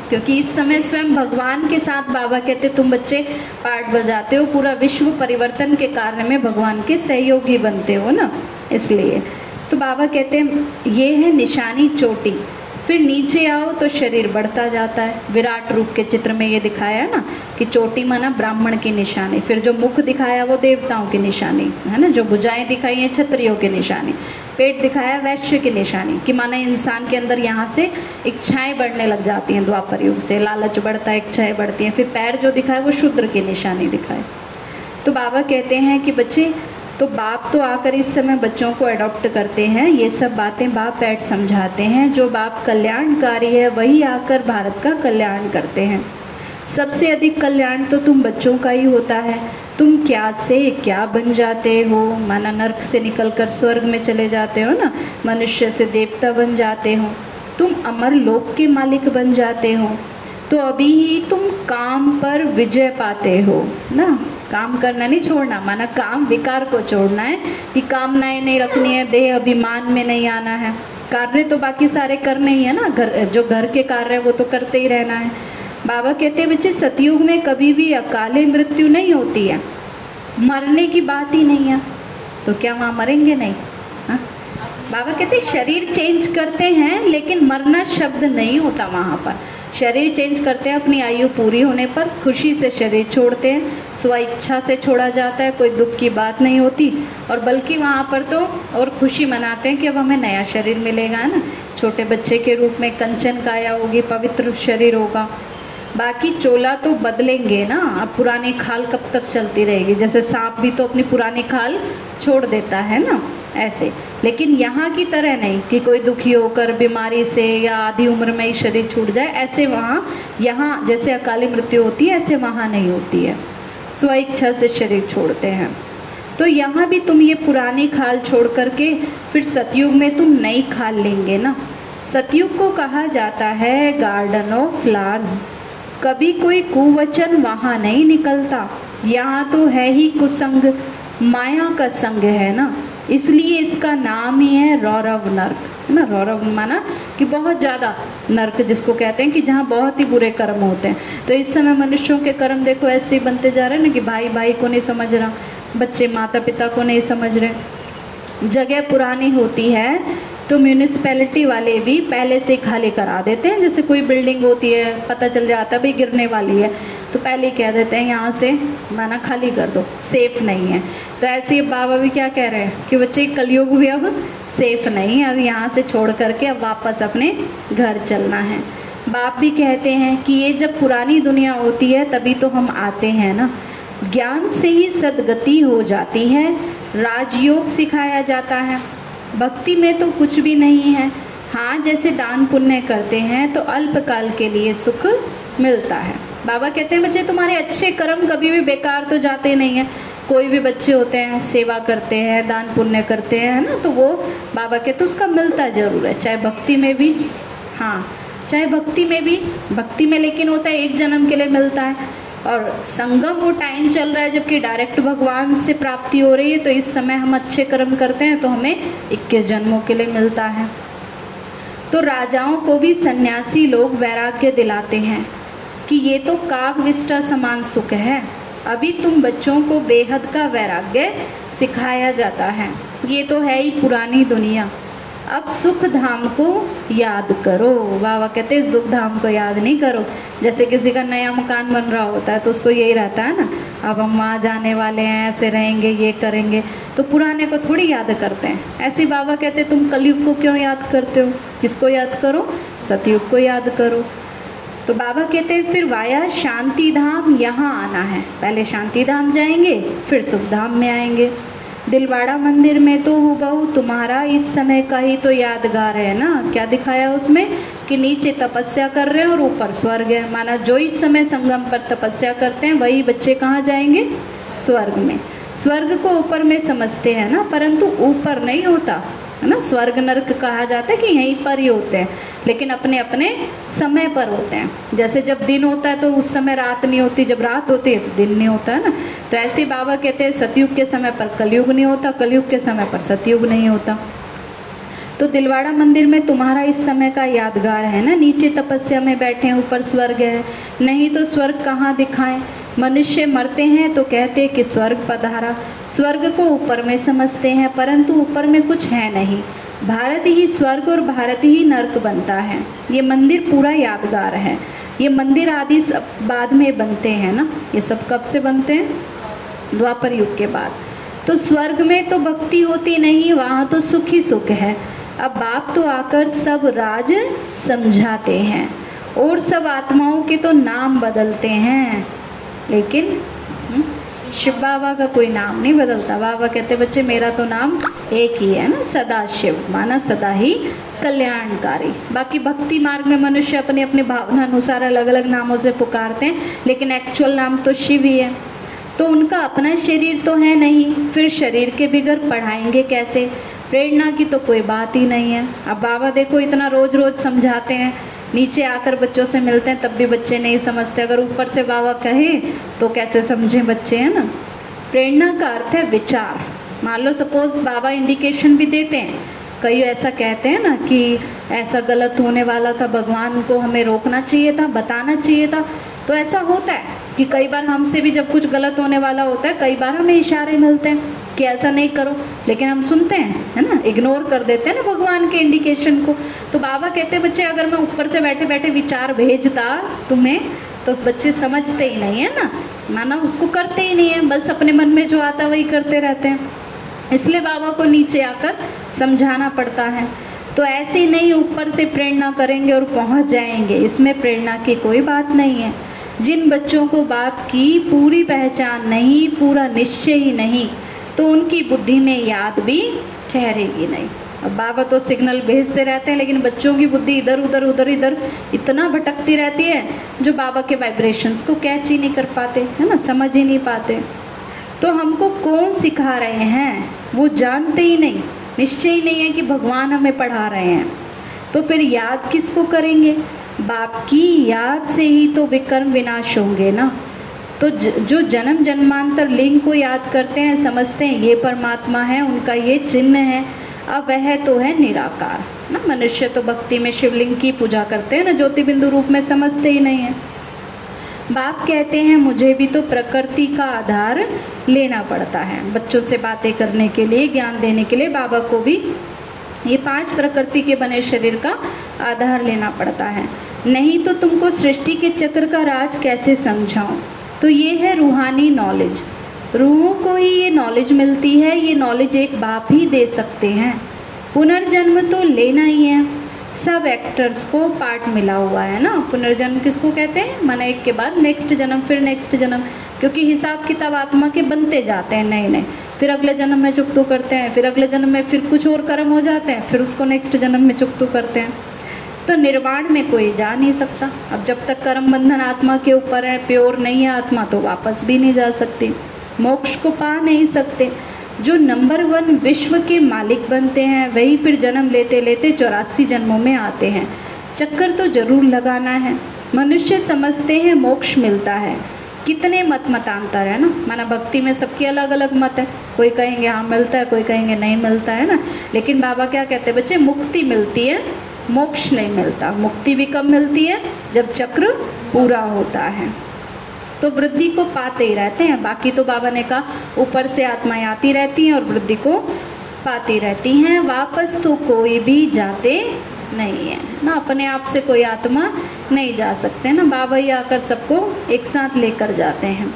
क्योंकि इस समय स्वयं भगवान के साथ बाबा कहते, तुम बच्चे पाठ बजाते हो, पूरा विश्व परिवर्तन के कार्य में भगवान के सहयोगी बनते हो ना? इसलिए तो बाबा कहते हैं, ये है निशानी चोटी। फिर नीचे आओ तो शरीर बढ़ता जाता है। विराट रूप के चित्र में ये दिखाया है ना, कि चोटी माना ब्राह्मण की निशानी, फिर जो मुख दिखाया वो देवताओं की निशानी, है ना, जो भुजाएँ दिखाई है क्षत्रियों की निशानी, पेट दिखाया वैश्य की निशानी, कि माना इंसान के अंदर यहाँ से इच्छाएँ बढ़ने लग जाती हैं द्वापर युग से, लालच बढ़ता है इच्छाएँ बढ़ती हैं, फिर पैर जो दिखाए वो शुद्र की निशानी दिखाए। तो बाबा कहते हैं कि बच्चे तो बाप तो आकर इस समय बच्चों को अडॉप्ट करते हैं, ये सब बातें बाप बैठ समझाते हैं, जो बाप कल्याणकारी है, वही आकर भारत का कल्याण करते हैं। सबसे अधिक कल्याण तो तुम बच्चों का ही होता है। तुम क्या से क्या बन जाते हो? माना नर्क से निकलकर स्वर्ग में चले जाते हो ना, मनुष्य से देवता बन जाते हो। तुम अमर लोक के मालिक बन जाते हो। तो अभी ही तुम काम पर विजय पाते हो ना? काम करना नहीं छोड़ना, माना काम विकार को छोड़ना है कि कामनाएँ नहीं रखनी है, देह अभिमान में नहीं आना है। कार्य तो बाकी सारे करने ही है ना, घर, जो घर के कार्य है वो तो करते ही रहना है। बाबा कहते हैं, बच्चे, सतयुग में कभी भी अकाले मृत्यु नहीं होती है। मरने की बात ही नहीं है। तो क्या वहाँ मरेंगे नहीं? हा? बाबा कहते शरीर चेंज करते हैं, लेकिन मरना शब्द नहीं होता वहाँ पर। शरीर चेंज करते हैं, अपनी आयु पूरी होने पर खुशी से शरीर छोड़ते हैं स्व इच्छा से छोड़ा जाता है, कोई दुख की बात नहीं होती और बल्कि वहाँ पर तो और खुशी मनाते हैं कि अब हमें नया शरीर मिलेगा, है ना? छोटे बच्चे के रूप में कंचन काया होगी, पवित्र शरीर होगा। बाकी चोला तो बदलेंगे ना, अब पुरानी खाल कब तक चलती रहेगी? जैसे सांप भी तो अपनी पुरानी खाल छोड़ देता है ना? ऐसे। लेकिन यहाँ की तरह नहीं कि कोई दुखी होकर बीमारी से या आधी उम्र में ही शरीर छूट जाए, ऐसे वहाँ, यहाँ जैसे अकाली मृत्यु होती है, ऐसे वहाँ नहीं होती है। स्व इच्छा से शरीर छोड़ते हैं। तो यहाँ भी तुम ये पुरानी खाल छोड़ करके फिर सतयुग में तुम नई खाल लेंगे ना? सतयुग को कहा जाता है गार्डन ऑफ़ फ्लावर्स कभी कोई कुवचन वहाँ नहीं निकलता। यहाँ तो है ही कुसंग, माया का संग है ना? इसलिए इसका नाम ही है रौरव नर्क, है ना? रौरव माना कि बहुत ज़्यादा नर्क जिसको कहते हैं कि जहाँ बहुत ही बुरे कर्म होते हैं। तो इस समय मनुष्यों के कर्म देखो ऐसे ही बनते जा रहे हैं ना कि भाई भाई को नहीं समझ रहा, बच्चे माता पिता को नहीं समझ रहे। जगह पुरानी होती है तो म्यूनिसपैलिटी वाले भी पहले से खाली करा देते हैं। जैसे कोई बिल्डिंग होती है, पता चल जाता है, भाई, गिरने वाली है। तो पहले कह देते हैं, यहाँ से माना खाली कर दो सेफ़ नहीं है। तो ऐसे ही बाबा भी क्या कह रहे हैं कि बच्चे, कलयुग भी अब सेफ़ नहीं है। अब यहाँ से छोड़ करके अब वापस अपने घर चलना है। बाप भी कहते हैं कि ये जब पुरानी दुनिया होती है, तभी तो हम आते हैं ना। ज्ञान से ही सदगति हो जाती है, राजयोग सिखाया जाता है। भक्ति में तो कुछ भी नहीं है। हाँ जैसे दान पुण्य करते हैं तो अल्पकाल के लिए सुख मिलता है। बाबा कहते हैं, बच्चे, तुम्हारे अच्छे कर्म कभी भी बेकार तो जाते नहीं हैं। कोई भी बच्चे होते हैं, सेवा करते हैं, दान पुण्य करते हैं ना? तो वो बाबा कहते हैं, उसका मिलता ज़रूर है, चाहे भक्ति में भी। हाँ चाहे भक्ति में भी। भक्ति में लेकिन होता है, एक जन्म के लिए मिलता है। और संगम वो टाइम चल रहा है जबकि डायरेक्ट भगवान से प्राप्ति हो रही है तो इस समय हम अच्छे कर्म करते हैं तो हमें 21 जन्मों के लिए मिलता है। तो राजाओं को भी सन्यासी लोग वैराग्य दिलाते हैं कि ये तो काग विष्टा समान सुख है, अभी तुम बच्चों को बेहद का वैराग्य सिखाया जाता है। ये तो है ही पुरानी दुनिया। अब सुख धाम को याद करो। बाबा कहते, इस दुख धाम को याद नहीं करो। जैसे किसी का नया मकान बन रहा होता है तो उसको यही रहता है ना, अब हम वहाँ जाने वाले हैं, ऐसे रहेंगे, ये करेंगे। तो पुराने को थोड़ी याद करते हैं। ऐसे बाबा कहते, तुम कलयुग को क्यों याद करते हो? किसको याद करो? सतयुग को याद करो। तो बाबा कहते हैं फिर वाया शांति धाम यहाँ आना है। पहले शांति धाम जाएँगे, फिर सुख धाम में आएँगे। दिलवाड़ा मंदिर में तो हूबहू, तुम्हारा इस समय का ही तो यादगार है ना? क्या दिखाया उसमें कि नीचे तपस्या कर रहे हैं और ऊपर स्वर्ग है? माना जो इस समय संगम पर तपस्या करते हैं, वही बच्चे कहाँ जाएँगे? स्वर्ग में। स्वर्ग को ऊपर में समझते हैं ना? परंतु ऊपर नहीं होता। है ना? स्वर्ग नरक कहा जाता है कि यहीं पर ही होते हैं, लेकिन अपने अपने समय पर होते हैं। जैसे जब दिन होता है तो उस समय रात नहीं होती, जब रात होती है तो दिन नहीं होता, है ना? तो ऐसे बाबा कहते हैं, सतयुग के समय पर कलयुग नहीं होता, कलयुग के समय पर सतयुग नहीं होता। तो दिलवाड़ा मंदिर में तुम्हारा इस समय का यादगार है ना? नीचे तपस्या में बैठे ऊपर स्वर्ग है। नहीं तो स्वर्ग कहाँ दिखाएँ? मनुष्य मरते हैं तो कहते हैं कि स्वर्ग पधारा। स्वर्ग को ऊपर में समझते हैं, परंतु ऊपर में कुछ है नहीं। भारत ही स्वर्ग और भारत ही नर्क बनता है। ये मंदिर पूरा यादगार है। ये मंदिर आदि बाद में बनते हैं ना? ये सब कब से बनते हैं? द्वापर युग के बाद। तो स्वर्ग में तो भक्ति होती नहीं, वहाँ तो सुख ही सुख है। अब बाप तो आकर सब राज समझाते हैं और सब आत्माओं के तो नाम बदलते हैं। लेकिन हम्म, शिव बाबा का कोई नाम नहीं बदलता। बाबा कहते बच्चे मेरा तो नाम एक ही है ना सदा शिव माना सदा ही कल्याणकारी। बाकी भक्ति मार्ग में मनुष्य अपने अपने भावना अनुसार अलग अलग नामों से पुकारते हैं लेकिन एक्चुअल नाम तो शिव ही है। तो उनका अपना शरीर तो है नहीं। फिर शरीर के बिगड़ पढ़ाएँगे कैसे? प्रेरणा की तो कोई बात ही नहीं है। अब बाबा देखो इतना रोज रोज समझाते हैं, नीचे आकर बच्चों से मिलते हैं, तब भी बच्चे नहीं समझते। अगर ऊपर से बाबा कहें तो कैसे समझे बच्चे, है ना? प्रेरणा का अर्थ है विचार। मान लो सपोज़ बाबा इंडिकेशन भी देते हैं। कई ऐसा कहते हैं ना कि ऐसा गलत होने वाला था, भगवान को हमें रोकना चाहिए था, बताना चाहिए था। तो ऐसा होता है कि कई बार हमसे भी जब कुछ गलत होने वाला होता है, कई बार हमें इशारे मिलते हैं। कि ऐसा नहीं करो। लेकिन हम सुनते हैं, है ना? इग्नोर कर देते हैं ना भगवान के इंडिकेशन को। तो बाबा कहते हैं, बच्चे, अगर मैं ऊपर से बैठे बैठे विचार भेजता तुम्हें तो बच्चे समझते ही नहीं, है ना? माना उसको करते ही नहीं है, बस अपने मन में जो आता वही करते रहते हैं। इसलिए बाबा को नीचे आकर समझाना पड़ता है। तो ऐसे ही नहीं, ऊपर से प्रेरणा करेंगे और पहुँच जाएँगे। इसमें प्रेरणा की कोई बात नहीं है। जिन बच्चों को बाप की पूरी पहचान नहीं, पूरा निश्चय ही नहीं तो उनकी बुद्धि में याद भी ठहरेगी नहीं। अब बाबा तो सिग्नल भेजते रहते हैं, लेकिन बच्चों की बुद्धि इधर, उधर उधर, इधर इतना भटकती रहती है जो बाबा के वाइब्रेशंस को कैच ही नहीं कर पाते, है ना? समझ ही नहीं पाते। तो हमको कौन सिखा रहे हैं? वो जानते ही नहीं। निश्चय ही नहीं है कि भगवान हमें पढ़ा रहे हैं। तो फिर याद किसको करेंगे? बाप की याद से ही तो विकर्म विनाश होंगे ना। तो जो जन्म जन्मांतर लिंग को याद करते हैं, समझते हैं, ये परमात्मा है, उनका ये चिन्ह है, अब वह तो है निराकार। ना, मनुष्य तो भक्ति में शिवलिंग की पूजा करते हैं, ना ज्योति बिंदु रूप में समझते ही नहीं है। बाप कहते हैं, मुझे भी तो प्रकृति का आधार लेना पड़ता है। बच्चों से बातें करने के लिए, ज्ञान देने के लिए बाबा को भी ये पाँच प्रकृति के बने शरीर का आधार लेना पड़ता है। नहीं तो तुमको सृष्टि के चक्र का राज कैसे समझाऊं? तो ये है रूहानी नॉलेज रूहों को ही ये नॉलेज मिलती है, ये नॉलेज एक बाप ही दे सकते हैं। पुनर्जन्म तो लेना ही है। सब एक्टर्स को पार्ट मिला हुआ है ना? पुनर्जन्म किसको कहते हैं? माना एक के बाद नेक्स्ट जन्म, फिर नेक्स्ट जन्म। क्योंकि हिसाब किताब आत्मा के बनते जाते हैं नए नए फिर अगले जन्म में चुकतू करते हैं, फिर अगले जन्म में फिर कुछ और कर्म हो जाते हैं, फिर उसको नेक्स्ट जन्म में चुकतू करते हैं। तो निर्वाण में कोई जा नहीं सकता। अब जब तक कर्म बंधन आत्मा के ऊपर है, प्योर नहीं है आत्मा तो वापस भी नहीं जा सकती। मोक्ष को पा नहीं सकते। जो नंबर वन विश्व के मालिक बनते हैं, वही फिर जन्म लेते लेते चौरासी जन्मों में आते हैं। चक्कर तो ज़रूर लगाना है। मनुष्य समझते हैं मोक्ष मिलता है। कितने मत मतांतर है ना? माना भक्ति में सबकी अलग अलग मत है। कोई कहेंगे हाँ मिलता है, कोई कहेंगे नहीं मिलता है ना? लेकिन बाबा क्या कहते हैं? बच्चे, मुक्ति मिलती है मोक्ष नहीं मिलता। मुक्ति भी कब मिलती है? जब चक्र पूरा होता है। तो वृद्धि को पाते ही रहते हैं। बाकी तो बाबा ने कहा, ऊपर से आत्माएँ आती रहती हैं और वृद्धि को पाती रहती हैं। वापस तो कोई भी जाते नहीं है। ना अपने आप से कोई आत्मा नहीं जा सकते। ना बाबा ही आकर सबको एक साथ लेकर जाते हैं।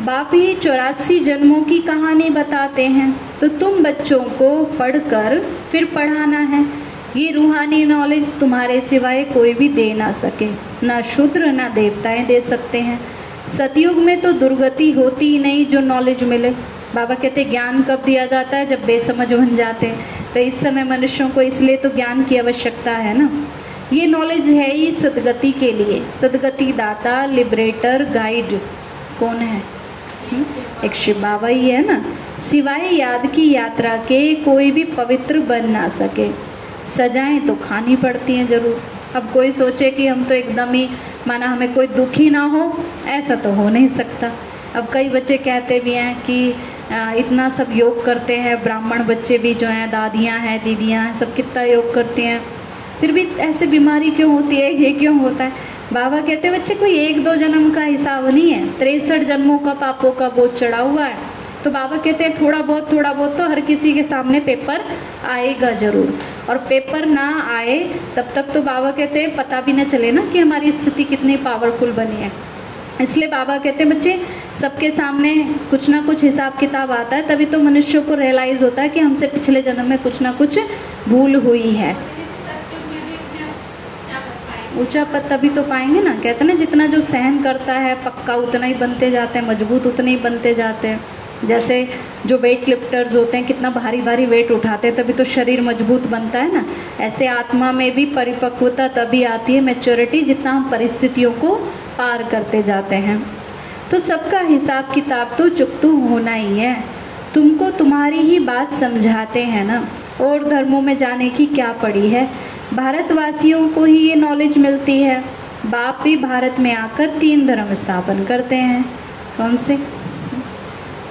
बाप ही चौरासी जन्मों की कहानी बताते हैं। तो तुम बच्चों को पढ़कर फिर पढ़ाना है। ये रूहानी नॉलेज तुम्हारे सिवाय कोई भी दे ना सके। ना शूद्र, ना देवताएँ दे सकते हैं। सतयुग में तो दुर्गति होती ही नहीं जो नॉलेज मिले। बाबा कहते, ज्ञान कब दिया जाता है? जब बेसमझ बन जाते हैं। तो इस समय मनुष्यों को इसलिए तो ज्ञान की आवश्यकता है ना। ये नॉलेज है ही सदगति के लिए। सदगति दाता लिबरेटर गाइड कौन है? हुँ? एक शिव बाबा ही है ना। सिवाय याद की यात्रा के कोई भी पवित्र बन ना सके। सजाएँ तो खानी पड़ती हैं ज़रूर। अब कोई सोचे कि हम तो एकदम ही, माना हमें कोई दुख ना हो, ऐसा तो हो नहीं सकता। अब कई बच्चे कहते भी हैं कि इतना सब योग करते हैं, ब्राह्मण बच्चे भी जो हैं, दादियाँ हैं, दीदियाँ हैं, सब कितना योग करते हैं। फिर भी ऐसे बीमारी क्यों होती है, ये क्यों होता है? बाबा कहते हैं, बच्चे, कोई एक दो जन्म का हिसाब नहीं है। तिरसठ जन्मों का पापों का बोझ चढ़ा हुआ है। तो बाबा कहते हैं, थोड़ा बहुत थोड़ा बहुत तो हर किसी के सामने पेपर आएगा ज़रूर। और पेपर ना आए, तब तक तो बाबा कहते हैं, पता भी ना चले ना कि हमारी स्थिति कितनी पावरफुल बनी है। इसलिए बाबा कहते हैं, बच्चे, सबके सामने कुछ ना कुछ हिसाब किताब आता है, तभी तो मनुष्यों को रियलाइज़ होता है कि हमसे पिछले जन्म में कुछ ना कुछ भूल हुई है। ऊँचा पद तभी तो पाएँगे ना, कहते हैं ना, जितना जो सहन करता है, पक्का उतना ही बनते जाते हैं, मज़बूत उतने ही बनते जाते हैं। जैसे जो वेट लिफ्टर्स होते हैं, कितना भारी भारी वेट उठाते हैं, तभी तो शरीर मज़बूत बनता है ना। ऐसे आत्मा में भी परिपक्वता तभी आती है मेच्योरिटी जितना हम परिस्थितियों को पार करते जाते हैं। तो सबका हिसाब किताब तो चुकतू होना ही है। तुमको तुम्हारी ही बात समझाते हैं ना। और धर्मों में जाने की क्या पड़ी है? भारतवासियों को ही ये नॉलेज मिलती है। बाप भी भारत में आकर तीन धर्म स्थापन करते हैं। कौन से?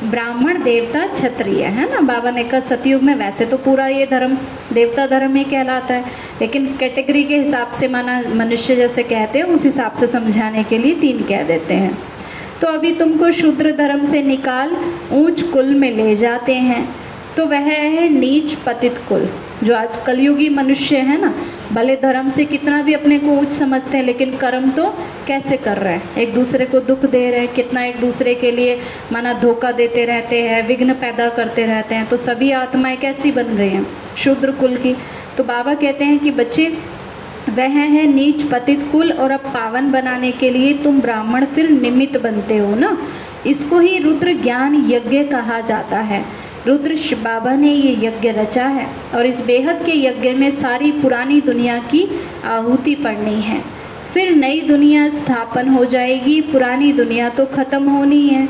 ब्राह्मण देवता क्षत्रिय है ना? बाबा ने कहा, सतयुग में वैसे तो पूरा ये धर्म, देवता धर्म ही कहलाता है। लेकिन कैटेगरी के हिसाब से माना, मनुष्य जैसे कहते हैं, उस हिसाब से समझाने के लिए तीन कह देते हैं। तो अभी तुमको शूद्र धर्म से निकाल ऊंच कुल में ले जाते हैं। तो वह है नीच पतित कुल। जो आज कलयुगी मनुष्य है ना, भले धर्म से कितना भी अपने को ऊंच समझते हैं, लेकिन कर्म तो कैसे कर रहे हैं? एक दूसरे को दुख दे रहे हैं, कितना एक दूसरे के लिए माना धोखा देते रहते हैं, विघ्न पैदा करते रहते हैं तो सभी आत्माएँ कैसी बन गई हैं? शूद्र कुल की। तो बाबा कहते हैं कि बच्चे, वह है नीच पतित कुल, और अब पावन बनाने के लिए तुम ब्राह्मण फिर निमित्त बनते हो ना? इसको ही रुद्र ज्ञान यज्ञ कहा जाता है। रुद्र बाबा ने ये यज्ञ रचा है और इस बेहद के यज्ञ में सारी पुरानी दुनिया की आहुति पड़नी है। फिर नई दुनिया स्थापन हो जाएगी, पुरानी दुनिया तो ख़त्म होनी है।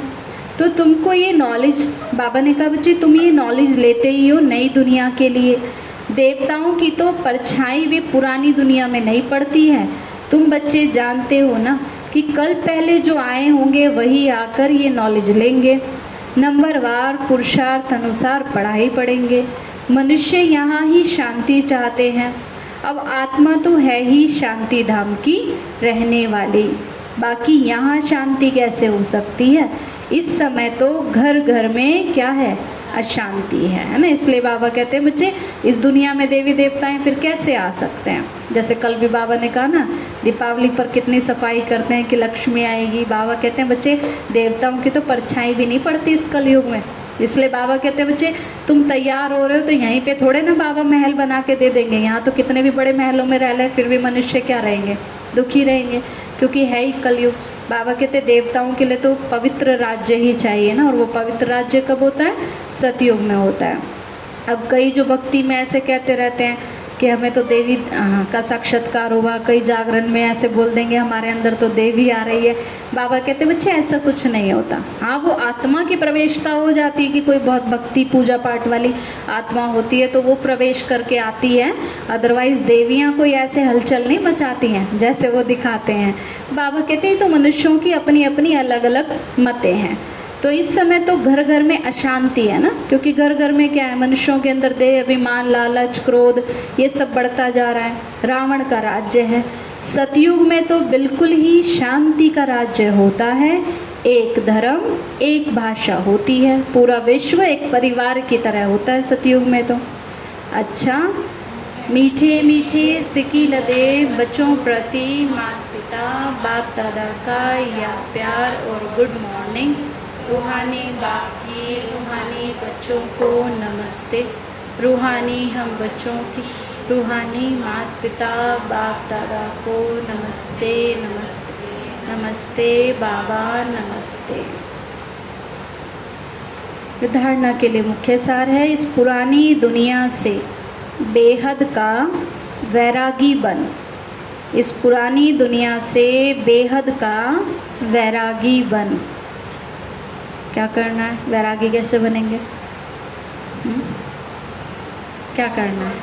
तो तुमको ये नॉलेज बाबा ने कहा, बच्चे, तुम ये नॉलेज लेते ही हो नई दुनिया के लिए। देवताओं की तो परछाई भी पुरानी दुनिया में नहीं पड़ती है। तुम बच्चे जानते हो ना कि कल पहले जो आए होंगे, वही आकर ये नॉलेज लेंगे। नंबरवार पुरुषार्थ अनुसार पढ़ाई पढ़ेंगे। मनुष्य यहाँ ही शांति चाहते हैं। अब आत्मा तो है ही शांति धाम की रहने वाली। बाकी यहाँ शांति कैसे हो सकती है? इस समय तो घर घर में क्या है? अशांति है है ना? इसलिए बाबा कहते हैं बच्चे इस दुनिया में देवी देवताएँ फिर कैसे आ सकते हैं? जैसे कल भी बाबा ने कहा ना, दीपावली पर कितनी सफ़ाई करते हैं कि लक्ष्मी आएगी। बाबा कहते हैं, बच्चे, देवताओं की तो परछाई भी नहीं पड़ती इस कलयुग में। इसलिए बाबा कहते हैं, बच्चे, तुम तैयार हो रहे हो तो यहीं पे थोड़े ना बाबा महल बना के दे देंगे। यहाँ तो कितने भी बड़े महलों में रह रहे फिर भी मनुष्य क्या रहेंगे? दुखी रहेंगे, क्योंकि है ही कलयुग। बाबा कहते, देवताओं के लिए तो पवित्र राज्य ही चाहिए ना, और वो पवित्र राज्य कब होता है? सतयुग में होता है। अब कई जो भक्ति में ऐसे कहते रहते हैं कि हमें तो देवी का साक्षात्कार हुआ, कई जागरण में ऐसे बोल देंगे, हमारे अंदर तो देवी आ रही है। बाबा कहते, बच्चे, ऐसा कुछ नहीं होता। हाँ वो आत्मा की प्रवेशता हो जाती है कि कोई बहुत भक्ति पूजा पाठ वाली आत्मा होती है तो वो प्रवेश करके आती है। अदरवाइज़ देवियाँ कोई ऐसे हलचल नहीं मचाती हैं, जैसे वो दिखाते हैं। बाबा कहते हैं तो मनुष्यों की अपनी अपनी अलग अलग मतें हैं। तो इस समय तो घर घर में अशांति है ना? क्योंकि घर घर में क्या है? मनुष्यों के अंदर देह, अभिमान, लालच, क्रोध, ये सब बढ़ता जा रहा है। रावण का राज्य है। सतयुग में तो बिल्कुल ही शांति का राज्य होता है। एक धर्म, एक भाषा होती है। पूरा विश्व एक परिवार की तरह होता है सतयुग में तो। अच्छा मीठे मीठे, सिकी लदे, बच्चों प्रति माता पिता बाप दादा का या प्यार और गुड मॉर्निंग। रूहानी बाप की रूहानी बच्चों को नमस्ते। रूहानी हम बच्चों की, रूहानी माता पिता बाप दादा को नमस्ते नमस्ते नमस्ते, बाबा, नमस्ते। धारणा के लिए मुख्य सार है इस पुरानी दुनिया से। बेहद का वैरागी बन। इस पुरानी दुनिया से बेहद का वैरागी बन। क्या करना है? वैरागी कैसे बनेंगे? हुँ? हम्म? क्या करना है?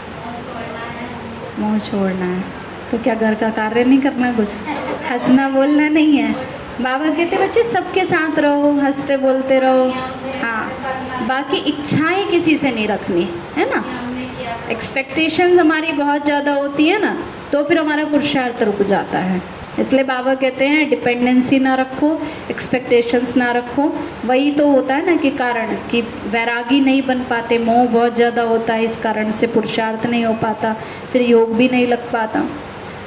मुँह छोड़ना है। तो क्या घर का कार्य नहीं करना कुछ? हंसना बोलना नहीं है। बाबा कहते, बच्चे, सबके साथ रहो, हँसते बोलते रहो। हाँ। बाकी इच्छाएँ किसी से नहीं रखनी, है ना? एक्सपेक्टेशंस हमारी बहुत ज़्यादा होती है ना तो फिर हमारा पुरुषार्थ रुक जाता है। इसलिए बाबा कहते हैं डिपेंडेंसी ना रखो एक्सपेक्टेशंस ना रखो। वही तो होता है ना कि कारण, कि वैरागी नहीं बन पाते, मोह बहुत ज़्यादा होता है, इस कारण से पुरुषार्थ नहीं हो पाता, फिर योग भी नहीं लग पाता।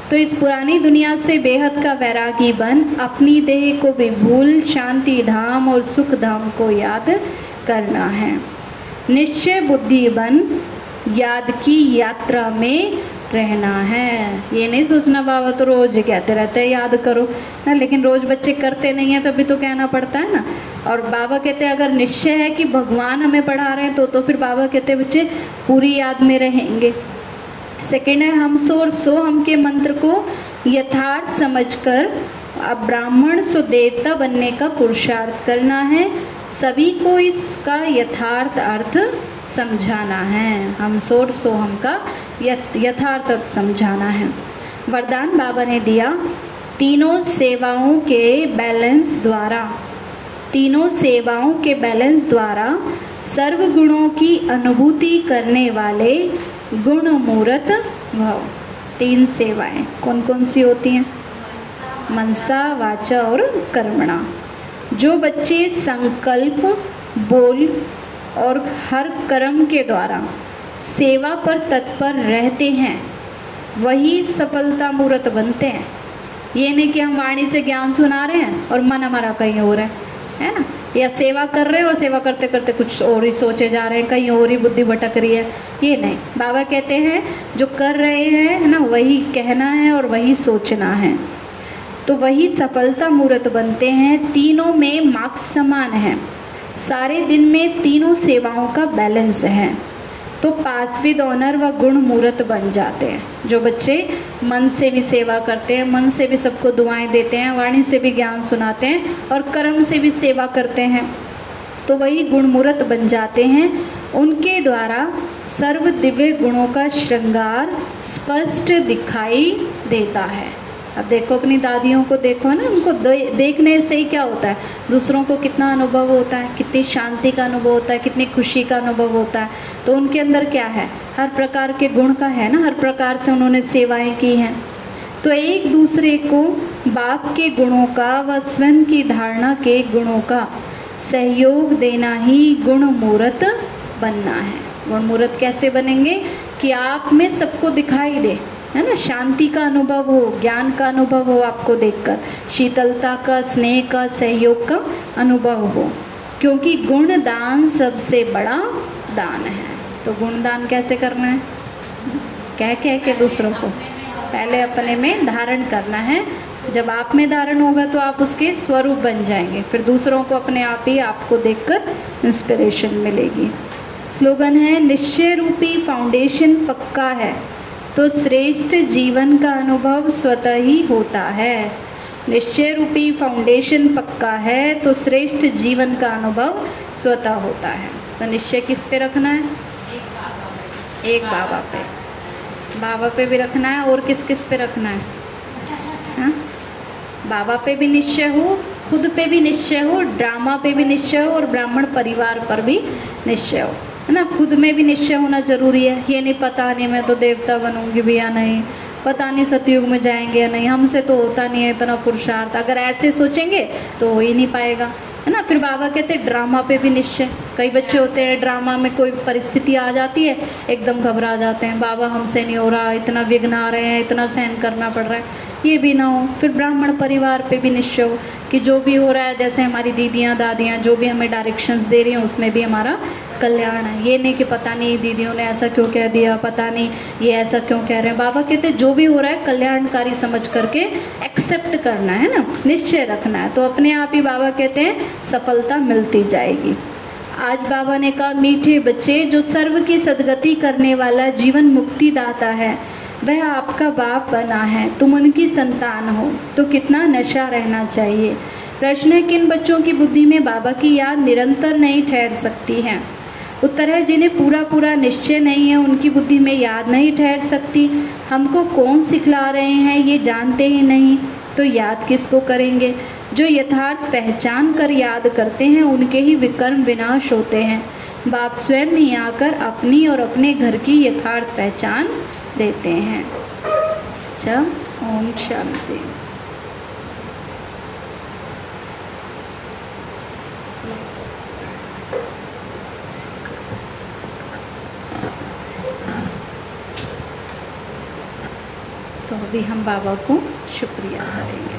तो इस पुरानी दुनिया से बेहद का वैरागी बन, अपनी देह को भी भूल, शांति धाम और सुख धाम को याद करना है। निश्चय बुद्धि बन, याद की यात्रा में रहना है। ये नहीं सोचना, बाबा तो रोज कहते रहते हैं, याद करो। ना लेकिन रोज बच्चे करते नहीं हैं, तभी तो कहना पड़ता है ना। और बाबा कहते हैं, अगर निश्चय है कि भगवान हमें पढ़ा रहे हैं तो तो फिर बाबा कहते हैं, बच्चे, पूरी याद में रहेंगे। सेकेंड है, हम सो और सो हम के मंत्र को यथार्थ समझकर अब ब्राह्मण सो देवता बनने का पुरुषार्थ करना है। सभी को इसका यथार्थ अर्थ समझाना है। हम सोर सो हम का यथार्थ समझाना है। वरदान बाबा ने दिया, तीनों सेवाओं के बैलेंस द्वारा, तीनों सेवाओं के बैलेंस द्वारा सर्व गुणों की अनुभूति करने वाले गुण मूर्त भाव। तीन सेवाएँ कौन कौन सी होती हैं? मनसा, वाचा और कर्मणा। जो बच्चे संकल्प, बोल और हर कर्म के द्वारा सेवा पर तत्पर रहते हैं, वही सफलता मूर्त बनते हैं। ये नहीं कि हम वाणी से ज्ञान सुना रहे हैं और मन हमारा कहीं और है है ना? या सेवा कर रहे हैं और सेवा करते करते कुछ और ही सोचे जा रहे हैं, कहीं और ही बुद्धि भटक रही है। ये नहीं। बाबा कहते हैं, जो कर रहे हैं, है ना, वही कहना है और वही सोचना है। तो वही सफलता मूर्त बनते हैं, तीनों में मार्क्स समान है। सारे दिन में तीनों सेवाओं का बैलेंस है। तो पासविद ऑनर व गुण मूर्त बन जाते हैं। जो बच्चे मन से भी सेवा करते हैं, मन से भी सबको दुआएँ देते हैं, वाणी से भी ज्ञान सुनाते हैं और कर्म से भी सेवा करते हैं तो वही गुण गुणमूर्त बन जाते हैं। उनके द्वारा सर्व दिव्य गुणों का श्रृंगार स्पष्ट दिखाई देता है। अब देखो अपनी दादियों को देखो ना? उनको दे, देखने से ही क्या होता है? दूसरों को कितना अनुभव होता है कितनी शांति का अनुभव होता है कितनी खुशी का अनुभव होता है। तो उनके अंदर क्या है? हर प्रकार के गुण का है ना? हर प्रकार से उन्होंने सेवाएँ की हैं। तो एक दूसरे को बाप के गुणों का व स्वयं की धारणा के गुणों का सहयोग देना ही गुण मूर्त बनना है। गुण मूर्त कैसे बनेंगे? कि आप में सबको दिखाई दे। है ना? शांति का अनुभव हो, ज्ञान का अनुभव हो आपको देखकर, शीतलता का, स्नेह का, सहयोग का अनुभव हो। क्योंकि गुण दान सबसे बड़ा दान है। तो गुण दान कैसे करना है? कह कह के दूसरों को। पहले अपने में धारण करना है। जब आप में धारण होगा तो आप उसके स्वरूप बन जाएँगे। फिर दूसरों को अपने आप ही आपको देखकर इंस्पिरेशन मिलेगी। स्लोगन है, निश्चय रूपी फाउंडेशन पक्का है। तो श्रेष्ठ जीवन का अनुभव स्वतः ही होता है। निश्चय रूपी फाउंडेशन पक्का है तो श्रेष्ठ जीवन का अनुभव स्वतः होता है। तो निश्चय किस पे रखना है? एक बाबा पे। बाबा पे भी रखना है और किस किस पे रखना है? हाँ? बाबा पे भी निश्चय हो, खुद पे भी निश्चय हो, ड्रामा पे भी निश्चय हो और ब्राह्मण परिवार पर भी निश्चय हो। है ना, खुद में भी निश्चय होना ज़रूरी है। ये नहीं, पता नहीं मैं तो देवता बनूँगी भी या नहीं। पता नहीं सतयुग में जाएँगे या नहीं, हमसे तो होता नहीं है इतना पुरुषार्थ। अगर ऐसे सोचेंगे तो हो ही नहीं पाएगा। है ना? फिर बाबा कहते हैं, ड्रामा पे भी निश्चय कई बच्चे होते हैं, ड्रामा में कोई परिस्थिति आ जाती है, एकदम घबरा जाते हैं। बाबा हमसे नहीं हो रहा, इतना विघ्न आ रहे हैं, इतना सहन करना पड़ रहा है। ये भी ना हो। फिर ब्राह्मण परिवार पे भी निश्चय हो कि जो भी हो रहा है, जैसे हमारी दीदियाँ, दादियाँ जो भी हमें डायरेक्शंस दे रही हैं, उसमें भी हमारा कल्याण है। ये नहीं कि पता नहीं दीदियों ने ऐसा क्यों कह दिया, पता नहीं ये ऐसा क्यों कह रहे हैं। बाबा कहते जो भी हो रहा है, कल्याणकारी समझ करके एक्सेप्ट करना है ना? निश्चय रखना है। तो अपने आप ही बाबा कहते हैं सफलता मिलती जाएगी। आज बाबा ने कहा, मीठे बच्चे, जो सर्व की सदगति करने वाला जीवन मुक्ति दाता है, वह आपका बाप बना है। तुम उनकी संतान हो। तो कितना नशा रहना चाहिए। प्रश्न है, किन बच्चों की बुद्धि में बाबा की याद निरंतर नहीं ठहर सकती है? उत्तर है, जिन्हें पूरा पूरा निश्चय नहीं है, उनकी बुद्धि में याद नहीं ठहर सकती। हमको कौन सिखला रहे हैं, ये जानते ही नहीं। तो याद किसको करेंगे? जो यथार्थ पहचान कर याद करते हैं, उनके ही विकर्म विनाश होते हैं। बाप स्वयं ही आकर अपनी और अपने घर की यथार्थ पहचान देते हैं। अच्छा ओम शांति। अभी हम बाबा को शुक्रिया करेंगे।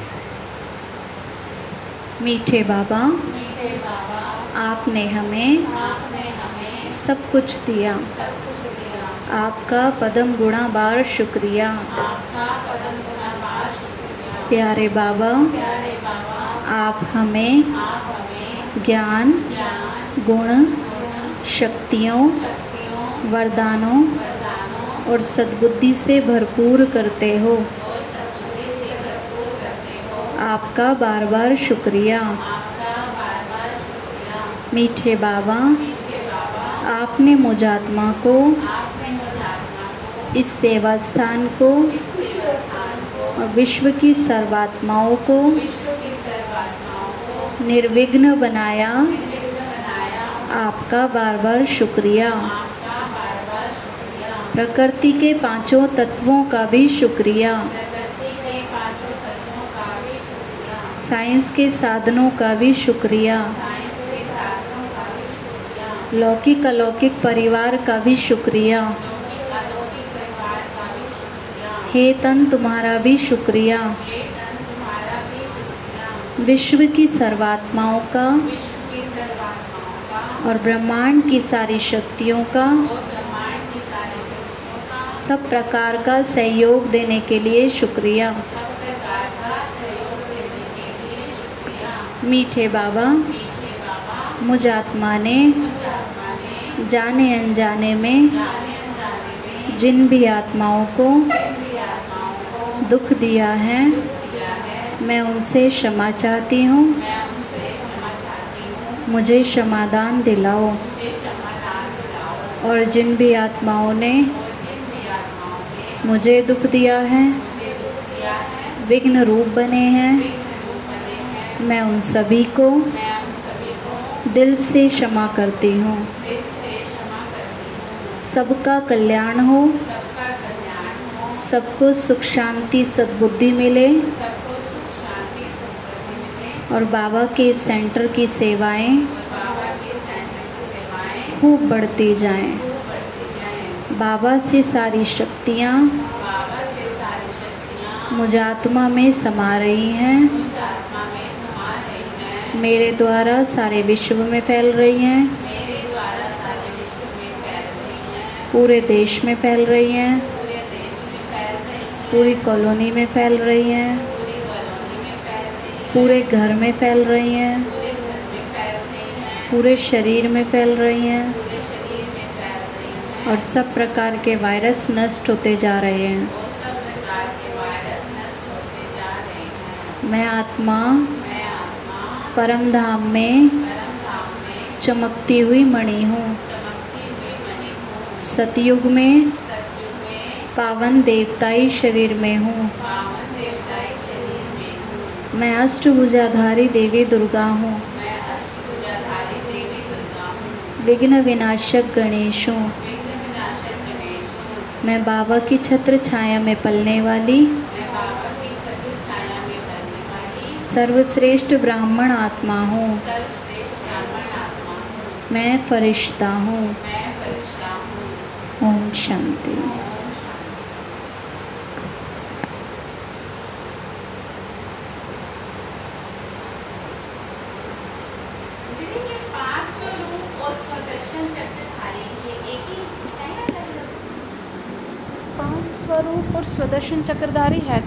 मीठे बाबा मीठे बाबा आपने हमें आपने हमें सब कुछ दिया। सब कुछ दिया। आपका पदम गुणा बार शुक्रिया। आपका कदम गुना बार शुक्रिया। प्यारे बाबा प्यारे बाबा आप हमें आप हमें ज्ञान ज्ञान गुण शक्तियों वरदानों और सद्बुद्धि से भरपूर करते हो। आपका बार बार शुक्रिया। मीठे बाबा, आपने मुझ आत्मा को, इस सेवा स्थान को, और विश्व की सर्वात्माओं को निर्विघ्न बनाया। आपका बार बार शुक्रिया आपका बार बार शुक्रिया प्रकृति के पाँचों तत्वों का भी शुक्रिया। साइंस के साधनों का भी शुक्रिया। लौकिक अलौकिक परिवार का भी शुक्रिया। हे तन तुम्हारा भी शुक्रिया। विश्व की सर्वात्माओं का और ब्रह्मांड की सारी शक्तियों का और ब्रह्मांड की सारी शक्तियों का सब प्रकार का सहयोग देने के लिए शुक्रिया। मीठे बाबा मुझ आत्मा ने जाने अनजाने में जाने भी आत्माओं को दुख दिया है, मैं उनसे क्षमा चाहती हूँ। मुझे क्षमादान दिलाओ। और जिन भी आत्माओं ने और जिन भी आत्माओं ने मुझे दुख दिया है। विघ्न रूप बने हैं। मैं उन सभी को दिल से क्षमा करती हूँ। सबका कल्याण हो। सबका सुख शांति सद्बुद्धि मिले। और बाबा के सेंटर की सेवाएँ खूब बढ़ती जाएँ। बाबा से सारी शक्तियाँ आत्मा में समा रही हैं हैं मेरे द्वारा सारे विश्व में फैल रही हैं हैं पूरे देश में फैल रही हैं पूरे हैं कॉलोनी हैं हैं में फैल रही हैं पूरे घर में फैल रही हैं पूरे शरीर में फैल रही हैं पूरे शरीर में फैल रही हैं और सब प्रकार के वायरस नष्ट होते जा रहे हैं। मैं आत्मा परम धाम में चमकती हुई मणि हूँ। सतयुग में पावन देवताई शरीर में हूँ। मैं अष्टभुजाधारी देवी दुर्गा हूँ। विघ्न विनाशक गणेश हूँ विघ्न विनाशक गणेश हूँ मैं बाबा की छत्र छाया में पलने वाली। सर्वश्रेष्ठ ब्राह्मण आत्मा हूँ। मैं फरिश्ता हूँ। ओम शांति दीदी ये पाँच स्वरूप और स्वदर्शन चक्रधारी ये एक ही है या